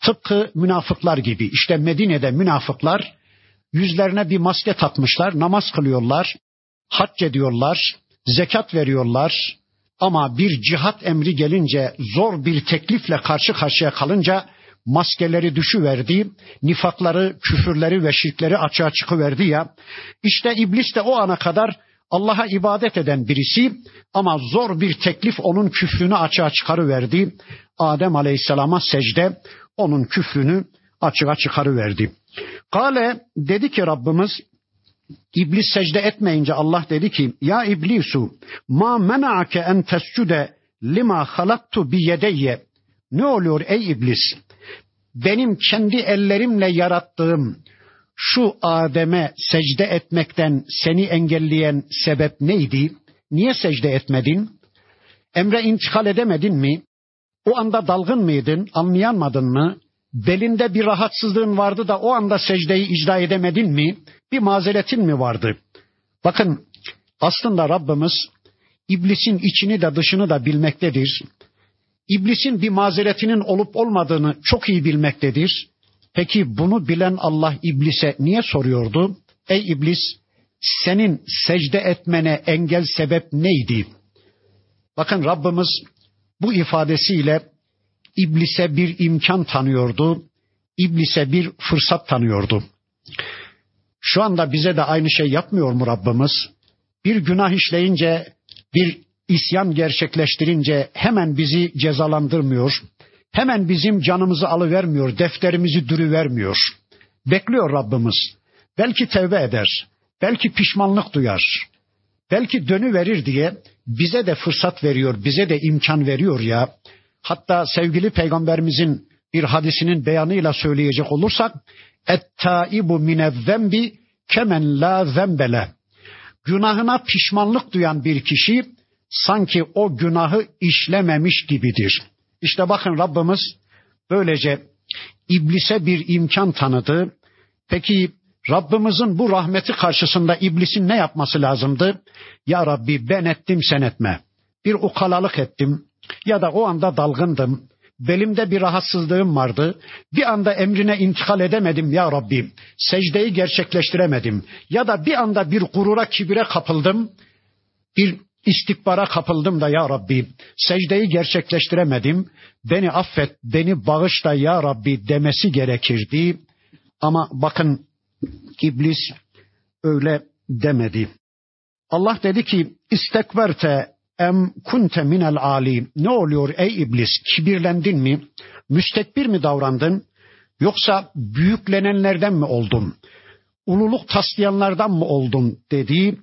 Tıpkı münafıklar gibi. İşte Medine'de münafıklar yüzlerine bir maske takmışlar, namaz kılıyorlar, hac ediyorlar, zekat veriyorlar, ama bir cihat emri gelince zor bir teklifle karşı karşıya kalınca maskeleri düşüverdi, nifakları, küfürleri ve şirkleri açığa çıkıverdi ya. İşte iblis de o ana kadar Allah'a ibadet eden birisi ama zor bir teklif onun küfrünü açığa çıkarıverdi. Adem Aleyhisselam'a secde onun küfrünü açığa çıkarıverdi. Kale dedi ki Rabbimiz İblis secde etmeyince Allah dedi ki ya iblisu ma mena'ake en tescude lima halaktu bi yedeyye. Ne oluyor ey iblis? Benim kendi ellerimle yarattığım şu Adem'e secde etmekten seni engelleyen sebep neydi? Niye secde etmedin? Emre intikal edemedin mi? O anda dalgın mıydın? Anlayamadın mı? Belinde bir rahatsızlığın vardı da o anda secdeyi icra edemedin mi? Bir mazeretin mi vardı? Bakın aslında Rabbimiz İblisin içini de dışını da bilmektedir. İblisin bir mazeretinin olup olmadığını çok iyi bilmektedir. Peki bunu bilen Allah iblise niye soruyordu? Ey iblis senin secde etmene engel sebep neydi? Bakın Rabbimiz bu ifadesiyle iblise bir imkan tanıyordu. İblise bir fırsat tanıyordu. Şu anda bize de aynı şey yapmıyor mu Rabbimiz? Bir günah işleyince, bir isyan gerçekleştirince hemen bizi cezalandırmıyor. Hemen bizim canımızı alıvermiyor, defterimizi dürüvermiyor. Bekliyor Rabbimiz. Belki tevbe eder, belki pişmanlık duyar, belki dönü verir diye bize de fırsat veriyor, bize de imkan veriyor ya. Hatta sevgili peygamberimizin bir hadisinin beyanıyla söyleyecek olursak ettaibu minezzembi kemen la zembele. Günahına pişmanlık duyan bir kişi sanki o günahı işlememiş gibidir. İşte bakın Rabbimiz böylece iblise bir imkan tanıdı. Peki Rabbimizin bu rahmeti karşısında iblisin ne yapması lazımdı? Ya Rabbi ben ettim sen etme. Bir ukalalık ettim ya da o anda dalgındım. Belimde bir rahatsızlığım vardı. Bir anda emrine intikal edemedim ya Rabbi. Secdeyi gerçekleştiremedim. Ya da bir anda bir gurura, kibire kapıldım. Bir istikbara kapıldım da ya Rabbi. Secdeyi gerçekleştiremedim. Beni affet, beni bağışla ya Rabbi demesi gerekirdi. Ama bakın iblis öyle demedi. Allah dedi ki istekverte em kunte minel ali. Ne oluyor ey iblis? Kibirlendin mi? Müstekbir mi davrandın? Yoksa büyüklenenlerden mi oldun? Ululuk taslayanlardan mı oldun dedi.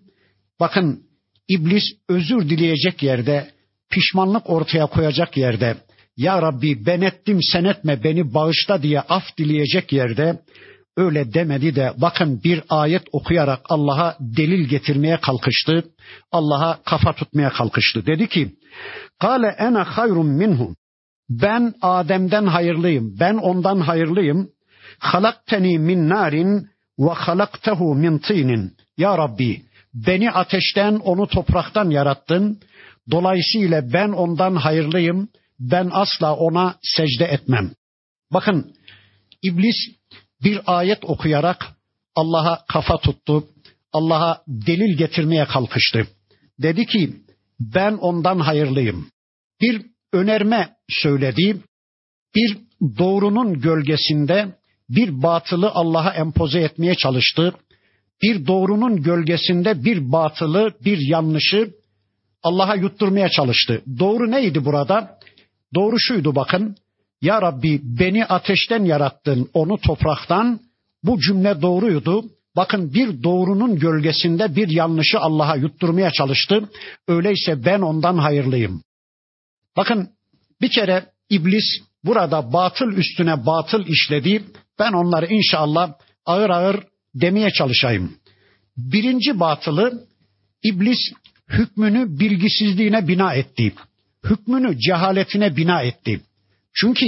Bakın iblis özür dileyecek yerde, pişmanlık ortaya koyacak yerde, Ya Rabbi ben ettim sen etme beni bağışla diye af dileyecek yerde öyle demedi de bakın bir ayet okuyarak Allah'a delil getirmeye kalkıştı. Allah'a kafa tutmaya kalkıştı. Dedi ki: "Kale ene hayrun minhum." Ben Adem'den hayırlıyım. Ben ondan hayırlıyım. Halakteni min narin ve halaktehu min tinin. Ya Rabbi beni ateşten onu topraktan yarattın. Dolayısıyla ben ondan hayırlıyım. Ben asla ona secde etmem. Bakın iblis bir ayet okuyarak Allah'a kafa tuttu. Allah'a delil getirmeye kalkıştı. Dedi ki ben ondan hayırlıyım. Bir önerme söyledi. Bir doğrunun gölgesinde bir batılı Allah'a empoze etmeye çalıştı. Bir doğrunun gölgesinde bir batılı, bir yanlışı Allah'a yutturmaya çalıştı. Doğru neydi burada? Doğru şuydu bakın. Ya Rabbi beni ateşten yarattın, onu topraktan. Bu cümle doğruydu. Bakın bir doğrunun gölgesinde bir yanlışı Allah'a yutturmaya çalıştı. Öyleyse ben ondan hayırlıyım. Bakın bir kere iblis burada batıl üstüne batıl işledi. Ben onları inşallah ağır ağır demeye çalışayım. Birinci batılı iblis hükmünü bilgisizliğine bina etti. Hükmünü cehaletine bina etti. Çünkü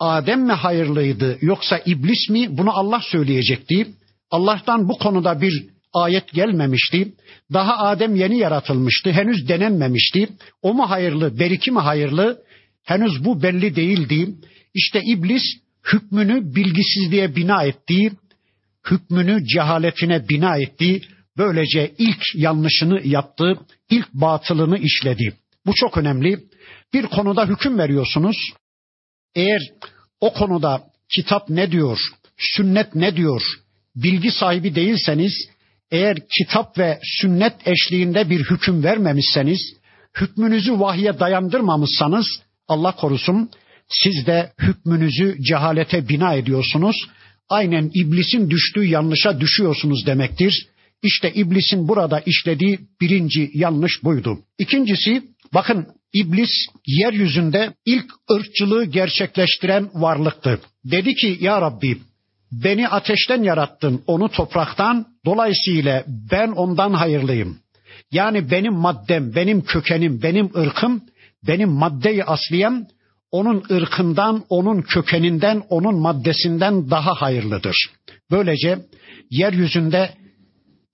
Adem mi hayırlıydı yoksa iblis mi bunu Allah söyleyecekti. Allah'tan bu konuda bir ayet gelmemişti. Daha Adem yeni yaratılmıştı. Henüz denenmemişti. O mu hayırlı, beriki mi hayırlı? Henüz bu belli değildi. İşte iblis hükmünü bilgisizliğe bina etti. Hükmünü cehaletine bina etti. Böylece ilk yanlışını yaptı. ilk batılını işledi. Bu çok önemli. Bir konuda hüküm veriyorsunuz. Eğer o konuda kitap ne diyor, sünnet ne diyor, bilgi sahibi değilseniz, eğer kitap ve sünnet eşliğinde bir hüküm vermemişseniz, hükmünüzü vahye dayandırmamışsanız, Allah korusun, siz de hükmünüzü cehalete bina ediyorsunuz. Aynen iblisin düştüğü yanlışa düşüyorsunuz demektir. İşte iblisin burada işlediği birinci yanlış buydu. İkincisi bakın İblis yeryüzünde ilk ırkçılığı gerçekleştiren varlıktı. Dedi ki ya Rabbi beni ateşten yarattın onu topraktan dolayısıyla ben ondan hayırlıyım. Yani benim maddem, benim kökenim, benim ırkım, benim maddeyi asliyem onun ırkından, onun kökeninden, onun maddesinden daha hayırlıdır. Böylece yeryüzünde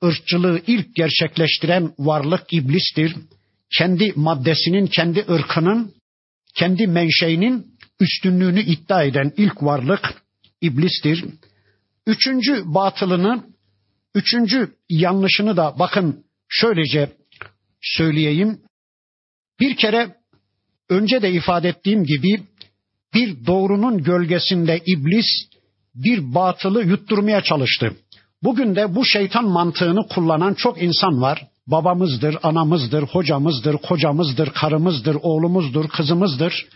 ırkçılığı ilk gerçekleştiren varlık iblistir kendi maddesinin, kendi ırkının, kendi menşeinin üstünlüğünü iddia eden ilk varlık iblistir. Üçüncü batılını, üçüncü yanlışını da bakın şöylece söyleyeyim. Bir kere önce de ifade ettiğim gibi bir doğrunun gölgesinde iblis bir batılı yutturmaya çalıştı. Bugün de bu şeytan mantığını kullanan çok insan var. Babamızdır, anamızdır, hocamızdır, kocamızdır, karımızdır, oğlumuzdur, kızımızdır.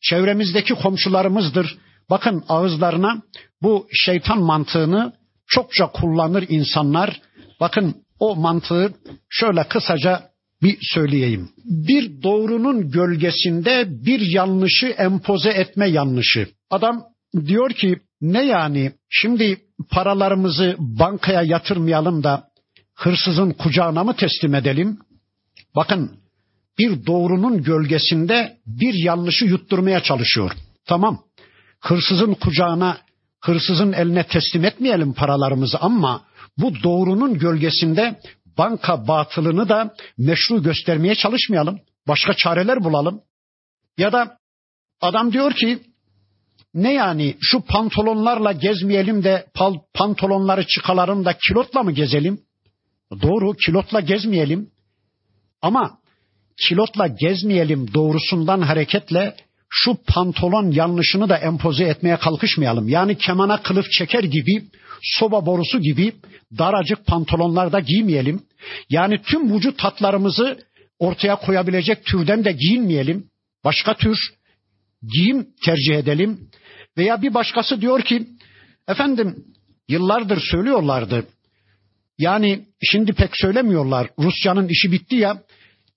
Çevremizdeki komşularımızdır. Bakın ağızlarına bu şeytan mantığını çokça kullanır insanlar. Bakın o mantığı şöyle kısaca bir söyleyeyim. Bir doğrunun gölgesinde bir yanlışı empoze etme yanlışı. Adam diyor ki ne yani şimdi paralarımızı bankaya yatırmayalım da hırsızın kucağına mı teslim edelim? Bakın bir doğrunun gölgesinde bir yanlışı yutturmaya çalışıyor. Tamam hırsızın kucağına hırsızın eline teslim etmeyelim paralarımızı ama bu doğrunun gölgesinde banka batılını da meşru göstermeye çalışmayalım. Başka çareler bulalım. Ya da adam diyor ki ne yani şu pantolonlarla gezmeyelim de pantolonları çıkaralım da kilotla mı gezelim? Doğru kilotla gezmeyelim. Ama kilotla gezmeyelim doğrusundan hareketle şu pantolon yanlışını da empoze etmeye kalkışmayalım. Yani kemana kılıf çeker gibi, soba borusu gibi daracık pantolonlarda giymeyelim. Yani tüm vücut tatlarımızı ortaya koyabilecek türden de giyinmeyelim. Başka tür giyim tercih edelim. Veya bir başkası diyor ki, efendim yıllardır söylüyorlardı. Yani şimdi pek söylemiyorlar. Rusya'nın işi bitti ya.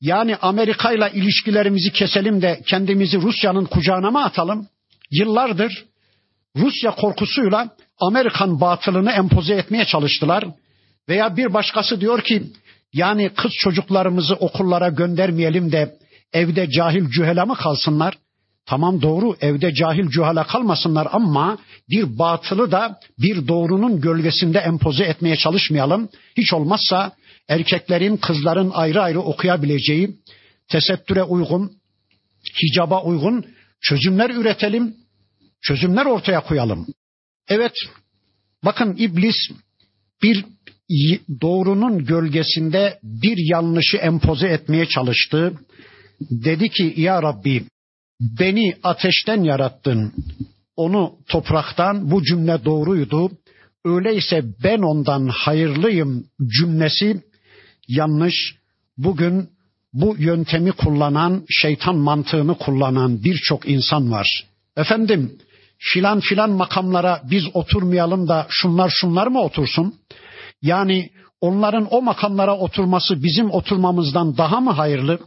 Yani Amerika ile ilişkilerimizi keselim de kendimizi Rusya'nın kucağına mı atalım? Yıllardır Rusya korkusuyla Amerikan batılını empoze etmeye çalıştılar. Veya bir başkası diyor ki yani kız çocuklarımızı okullara göndermeyelim de evde cahil cühela mı kalsınlar? Tamam doğru evde cahil cühala kalmasınlar ama bir batılı da bir doğrunun gölgesinde empoze etmeye çalışmayalım. Hiç olmazsa erkeklerin, kızların ayrı ayrı okuyabileceği, tesettüre uygun, hicaba uygun çözümler üretelim, çözümler ortaya koyalım. Evet, bakın iblis bir doğrunun gölgesinde bir yanlışı empoze etmeye çalıştı. Dedi ki ya Rabbi beni ateşten yarattın, onu topraktan bu cümle doğruydu. Öyleyse ben ondan hayırlıyım cümlesi yanlış. Bugün bu yöntemi kullanan, şeytan mantığını kullanan birçok insan var. Efendim filan filan makamlara biz oturmayalım da şunlar şunlar mı otursun? Yani onların o makamlara oturması bizim oturmamızdan daha mı hayırlı?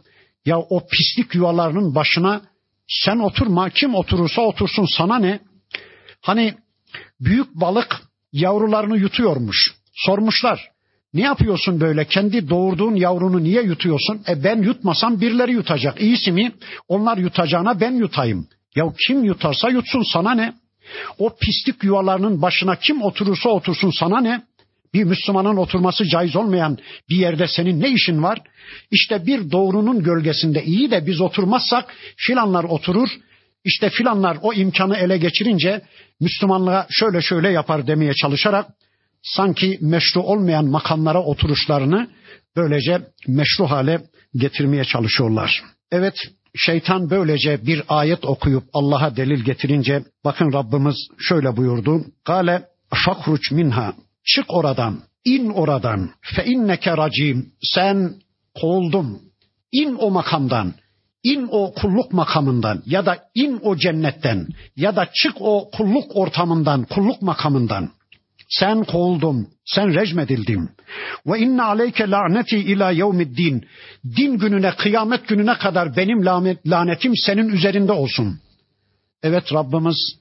Ya o pislik yuvalarının başına sen oturma, kim oturursa otursun sana ne? Hani büyük balık yavrularını yutuyormuş. Sormuşlar. Ne yapıyorsun böyle? Kendi doğurduğun yavrunu niye yutuyorsun? E ben yutmasam birileri yutacak. İyisi mi? Onlar yutacağına ben yutayım. Ya kim yutarsa yutsun sana ne? O pislik yuvalarının başına kim oturursa otursun sana ne? Bir Müslümanın oturması caiz olmayan bir yerde senin ne işin var? İşte bir doğrunun gölgesinde iyi de biz oturmazsak filanlar oturur. İşte filanlar o imkanı ele geçirince Müslümanlığa şöyle şöyle yapar demeye çalışarak sanki meşru olmayan makamlara oturuşlarını böylece meşru hale getirmeye çalışıyorlar. Evet şeytan böylece bir ayet okuyup Allah'a delil getirince bakın Rabbimiz şöyle buyurdu. Gale fakruç minha çık oradan in oradan fe inneke racim sen kovuldun in o makamdan in o kulluk makamından ya da in o cennetten ya da çık o kulluk ortamından kulluk makamından sen kovuldun, sen recmedildin. Ve inne aleyke laneti ila yevmiddin. Din gününe, kıyamet gününe kadar benim lanetim senin üzerinde olsun. Evet Rabbimiz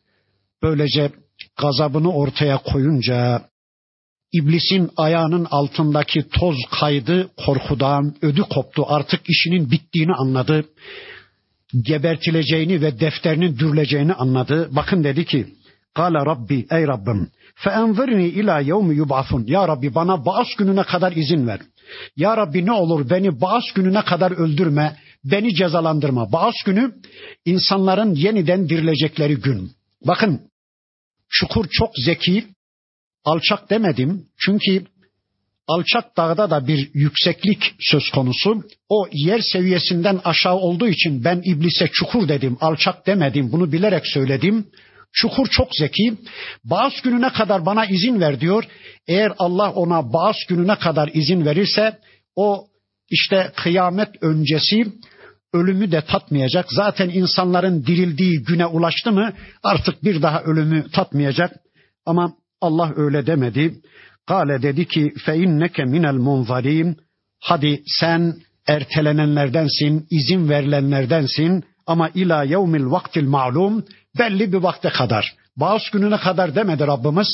böylece gazabını ortaya koyunca İblisin ayağının altındaki toz kaydı korkudan, ödü koptu. Artık işinin bittiğini anladı. Gebertileceğini ve defterinin dürüleceğini anladı. Bakın dedi ki, Kale Rabbi ey Rabbim feenzirni ila yevmi yub'afun. Ya Rabbi bana baas gününe kadar izin ver. Ya Rabbi ne olur beni baas gününe kadar öldürme, beni cezalandırma. Baas günü insanların yeniden dirilecekleri gün. Bakın çukur çok zeki, alçak demedim. Çünkü alçak dağda da bir yükseklik söz konusu. O yer seviyesinden aşağı olduğu için ben iblise çukur dedim, alçak demedim. Bunu bilerek söyledim. Çukur çok zeki. Bağız gününe kadar bana izin ver diyor. Eğer Allah ona bağız gününe kadar izin verirse o işte kıyamet öncesi ölümü de tatmayacak. Zaten insanların dirildiği güne ulaştı mı artık bir daha ölümü tatmayacak. Ama Allah öyle demedi. Kale dedi ki fe inneke minel munzarim. Hadi sen ertelenenlerdensin, izin verilenlerdensin ama ila yevmil vaktil ma'lum belli bir vakte kadar. Bağış gününe kadar demedi Rabbimiz.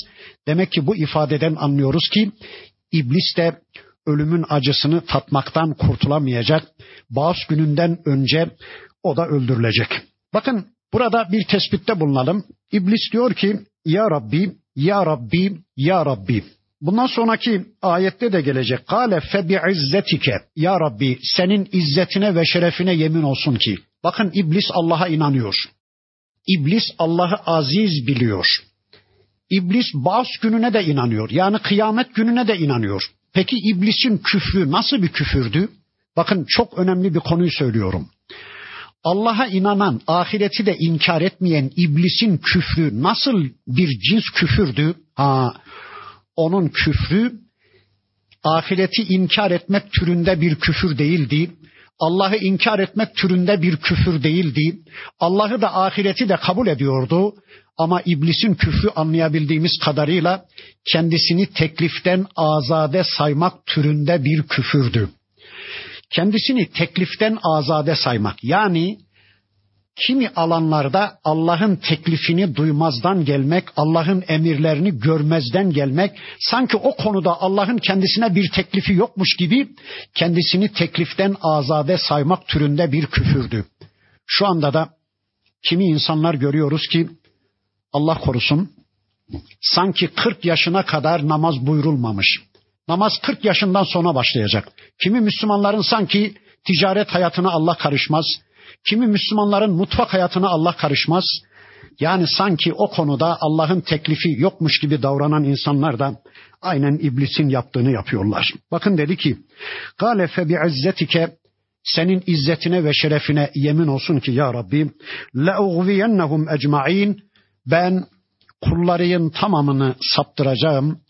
Demek ki bu ifadeden anlıyoruz ki iblis de ölümün acısını tatmaktan kurtulamayacak. Bağış gününden önce o da öldürülecek. Bakın burada bir tespitte bulunalım. İblis diyor ki ya Rabbi, ya Rabbi, ya Rabbi. Bundan sonraki ayette de gelecek. Kale fe bi izzetike. Ya Rabbi senin izzetine ve şerefine yemin olsun ki. Bakın iblis Allah'a inanıyor. İblis Allah'ı aziz biliyor. İblis baş gününe de inanıyor. Yani kıyamet gününe de inanıyor. Peki iblisin küfrü nasıl bir küfürdü? Bakın çok önemli bir konuyu söylüyorum. Allah'a inanan, ahireti de inkar etmeyen iblisin küfrü nasıl bir cins küfürdü? Ha, onun küfrü ahireti inkar etmek türünde bir küfür değildi. Allah'ı inkar etmek türünde bir küfür değildi. Allah'ı da ahireti de kabul ediyordu. Ama iblisin küfrü anlayabildiğimiz kadarıyla kendisini tekliften azade saymak türünde bir küfürdü. Kendisini tekliften azade saymak yani kimi alanlarda Allah'ın teklifini duymazdan gelmek, Allah'ın emirlerini görmezden gelmek, sanki o konuda Allah'ın kendisine bir teklifi yokmuş gibi kendisini tekliften azade saymak türünde bir küfürdü. Şu anda da kimi insanlar görüyoruz ki Allah korusun sanki 40 yaşına kadar namaz buyurulmamış. Namaz 40 yaşından sonra başlayacak. Kimi Müslümanların sanki ticaret hayatına Allah karışmaz. Kimi Müslümanların mutfak hayatına Allah karışmaz. Yani sanki o konuda Allah'ın teklifi yokmuş gibi davranan insanlar da aynen iblisin yaptığını yapıyorlar. Bakın dedi ki: "Gale fe bi izzetike senin izzetine ve şerefine yemin olsun ki ya Rabbi la ughwiyennahum ecmaîn ben kullarıyın tamamını saptıracağım.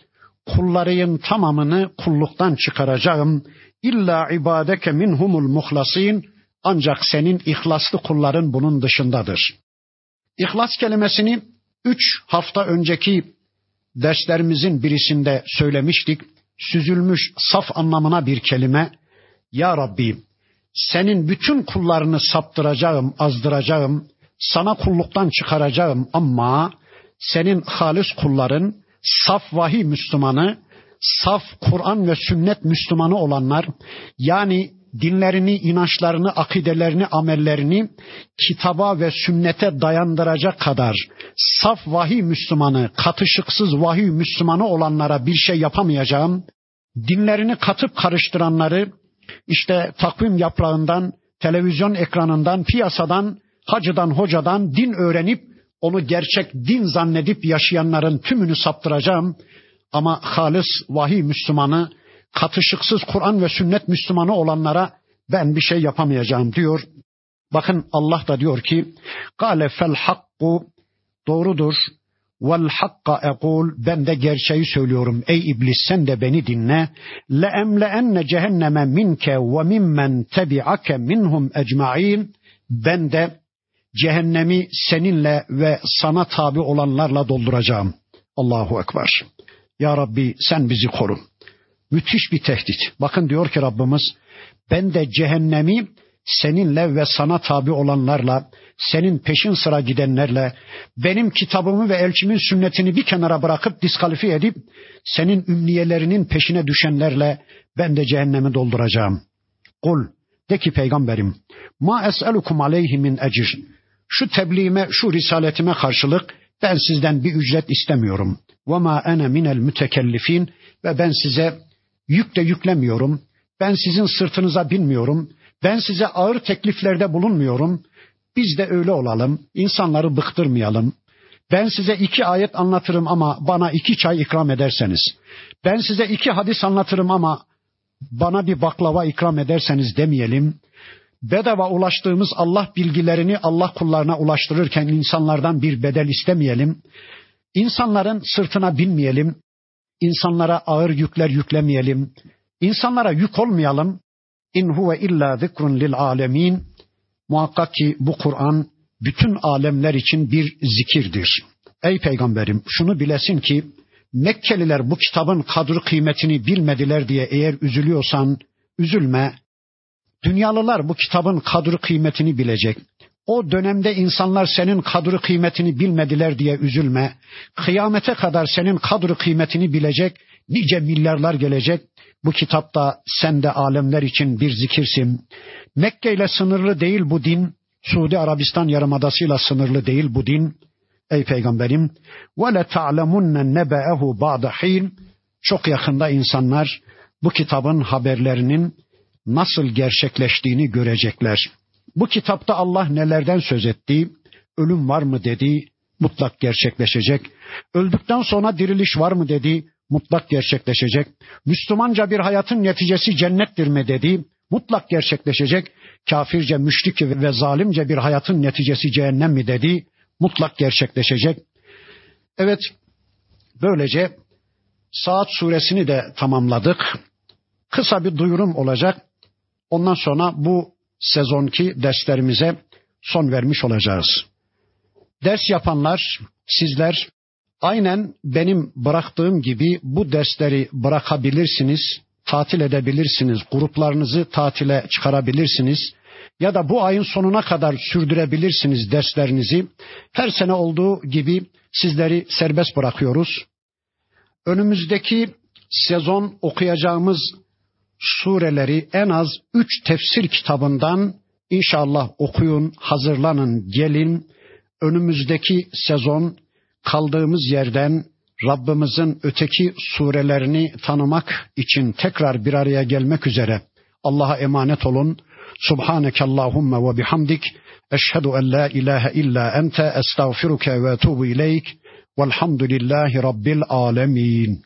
Kullarıyın tamamını kulluktan çıkaracağım. İlla ibadeke minhumul muhlasin ancak senin ihlaslı kulların bunun dışındadır. İhlas kelimesini üç hafta önceki derslerimizin birisinde söylemiştik. Süzülmüş saf anlamına bir kelime. Ya Rabbi senin bütün kullarını saptıracağım, azdıracağım, sana kulluktan çıkaracağım ama senin halis kulların, saf vahiy Müslümanı, saf Kur'an ve sünnet Müslümanı olanlar, yani dinlerini, inançlarını, akidelerini, amellerini kitaba ve sünnete dayandıracak kadar saf vahiy Müslümanı, katışıksız vahiy Müslümanı olanlara bir şey yapamayacağım. Dinlerini katıp karıştıranları işte takvim yaprağından, televizyon ekranından, piyasadan, hacıdan, hocadan din öğrenip onu gerçek din zannedip yaşayanların tümünü saptıracağım. Ama halis vahiy Müslümanı, katışıksız Kur'an ve sünnet Müslümanı olanlara ben bir şey yapamayacağım diyor. Bakın Allah da diyor ki Kale fel hakku doğrudur. Vel hakka ekul ben de gerçeği söylüyorum. Ey iblis sen de beni dinle. Le emle enne cehenneme minke ve mimmen tebi'ake minhum ecmain. Ben de cehennemi seninle ve sana tabi olanlarla dolduracağım. Allahu Ekber. Ya Rabbi sen bizi koru. Müthiş bir tehdit. Bakın diyor ki Rabbimiz ben de cehennemi seninle ve sana tabi olanlarla, senin peşin sıra gidenlerle, benim kitabımı ve elçimin sünnetini bir kenara bırakıp diskalifiye edip, senin ümniyelerinin peşine düşenlerle ben de cehennemi dolduracağım. Kul, de ki peygamberim, ma es'elukum aleyhi min ecir. Şu tebliğime, şu risaletime karşılık Ben sizden bir ücret istemiyorum. Ve ma ene minel mütekellifin ve ben size yük de yüklemiyorum. Ben sizin sırtınıza binmiyorum. Ben size ağır tekliflerde bulunmuyorum. Biz de öyle olalım. İnsanları bıktırmayalım. Ben size iki ayet anlatırım ama bana iki çay ikram ederseniz. Ben size iki hadis anlatırım ama bana bir baklava ikram ederseniz demeyelim. Bedava ulaştığımız Allah bilgilerini Allah kullarına ulaştırırken insanlardan bir bedel istemeyelim. İnsanların sırtına binmeyelim. İnsanlara ağır yükler yüklemeyelim. İnsanlara yük olmayalım. İn huve illa zikrun lil alemin. Muhakkak ki bu Kur'an bütün alemler için bir zikirdir. Ey peygamberim şunu bilesin ki Mekkeliler bu kitabın kadri kıymetini bilmediler diye eğer üzülüyorsan üzülme. Dünyalılar bu kitabın kadri kıymetini bilecek. O dönemde insanlar senin kadri kıymetini bilmediler diye üzülme. Kıyamete kadar senin kadri kıymetini bilecek nice milyarlar gelecek. Bu kitapta sen de alemler için bir zikirsin. Mekke ile sınırlı değil bu din. Suudi Arabistan yarımadasıyla sınırlı değil bu din. Ey peygamberim ve le ta'lemunne nebe'ehu ba'da hin çok yakında insanlar bu kitabın haberlerinin nasıl gerçekleştiğini görecekler. Bu kitapta Allah nelerden söz etti? Ölüm var mı dedi? Mutlak gerçekleşecek. Öldükten sonra diriliş var mı dedi? Mutlak gerçekleşecek. Müslümanca bir hayatın neticesi cennettir mi dedi? Mutlak gerçekleşecek. Kafirce, müşrik ve zalimce bir hayatın neticesi cehennem mi dedi? Mutlak gerçekleşecek. Evet, böylece Saat suresini de tamamladık. Kısa bir duyurum olacak. Ondan sonra bu sezonki derslerimize son vermiş olacağız. Ders yapanlar, sizler aynen benim bıraktığım gibi bu dersleri bırakabilirsiniz, tatil edebilirsiniz, gruplarınızı tatile çıkarabilirsiniz ya da bu ayın sonuna kadar sürdürebilirsiniz derslerinizi. Her sene olduğu gibi sizleri serbest bırakıyoruz. Önümüzdeki sezon okuyacağımız sureleri en az üç tefsir kitabından inşallah okuyun, hazırlanın, gelin. Önümüzdeki sezon kaldığımız yerden Rabbimizin öteki surelerini tanımak için tekrar bir araya gelmek üzere Allah'a emanet olun. Subhaneke Allahumma ve bihamdik. Eşhedü en la ilahe illa ente estağfiruke ve etubu ileyk. Velhamdülillahi Rabbil alemin.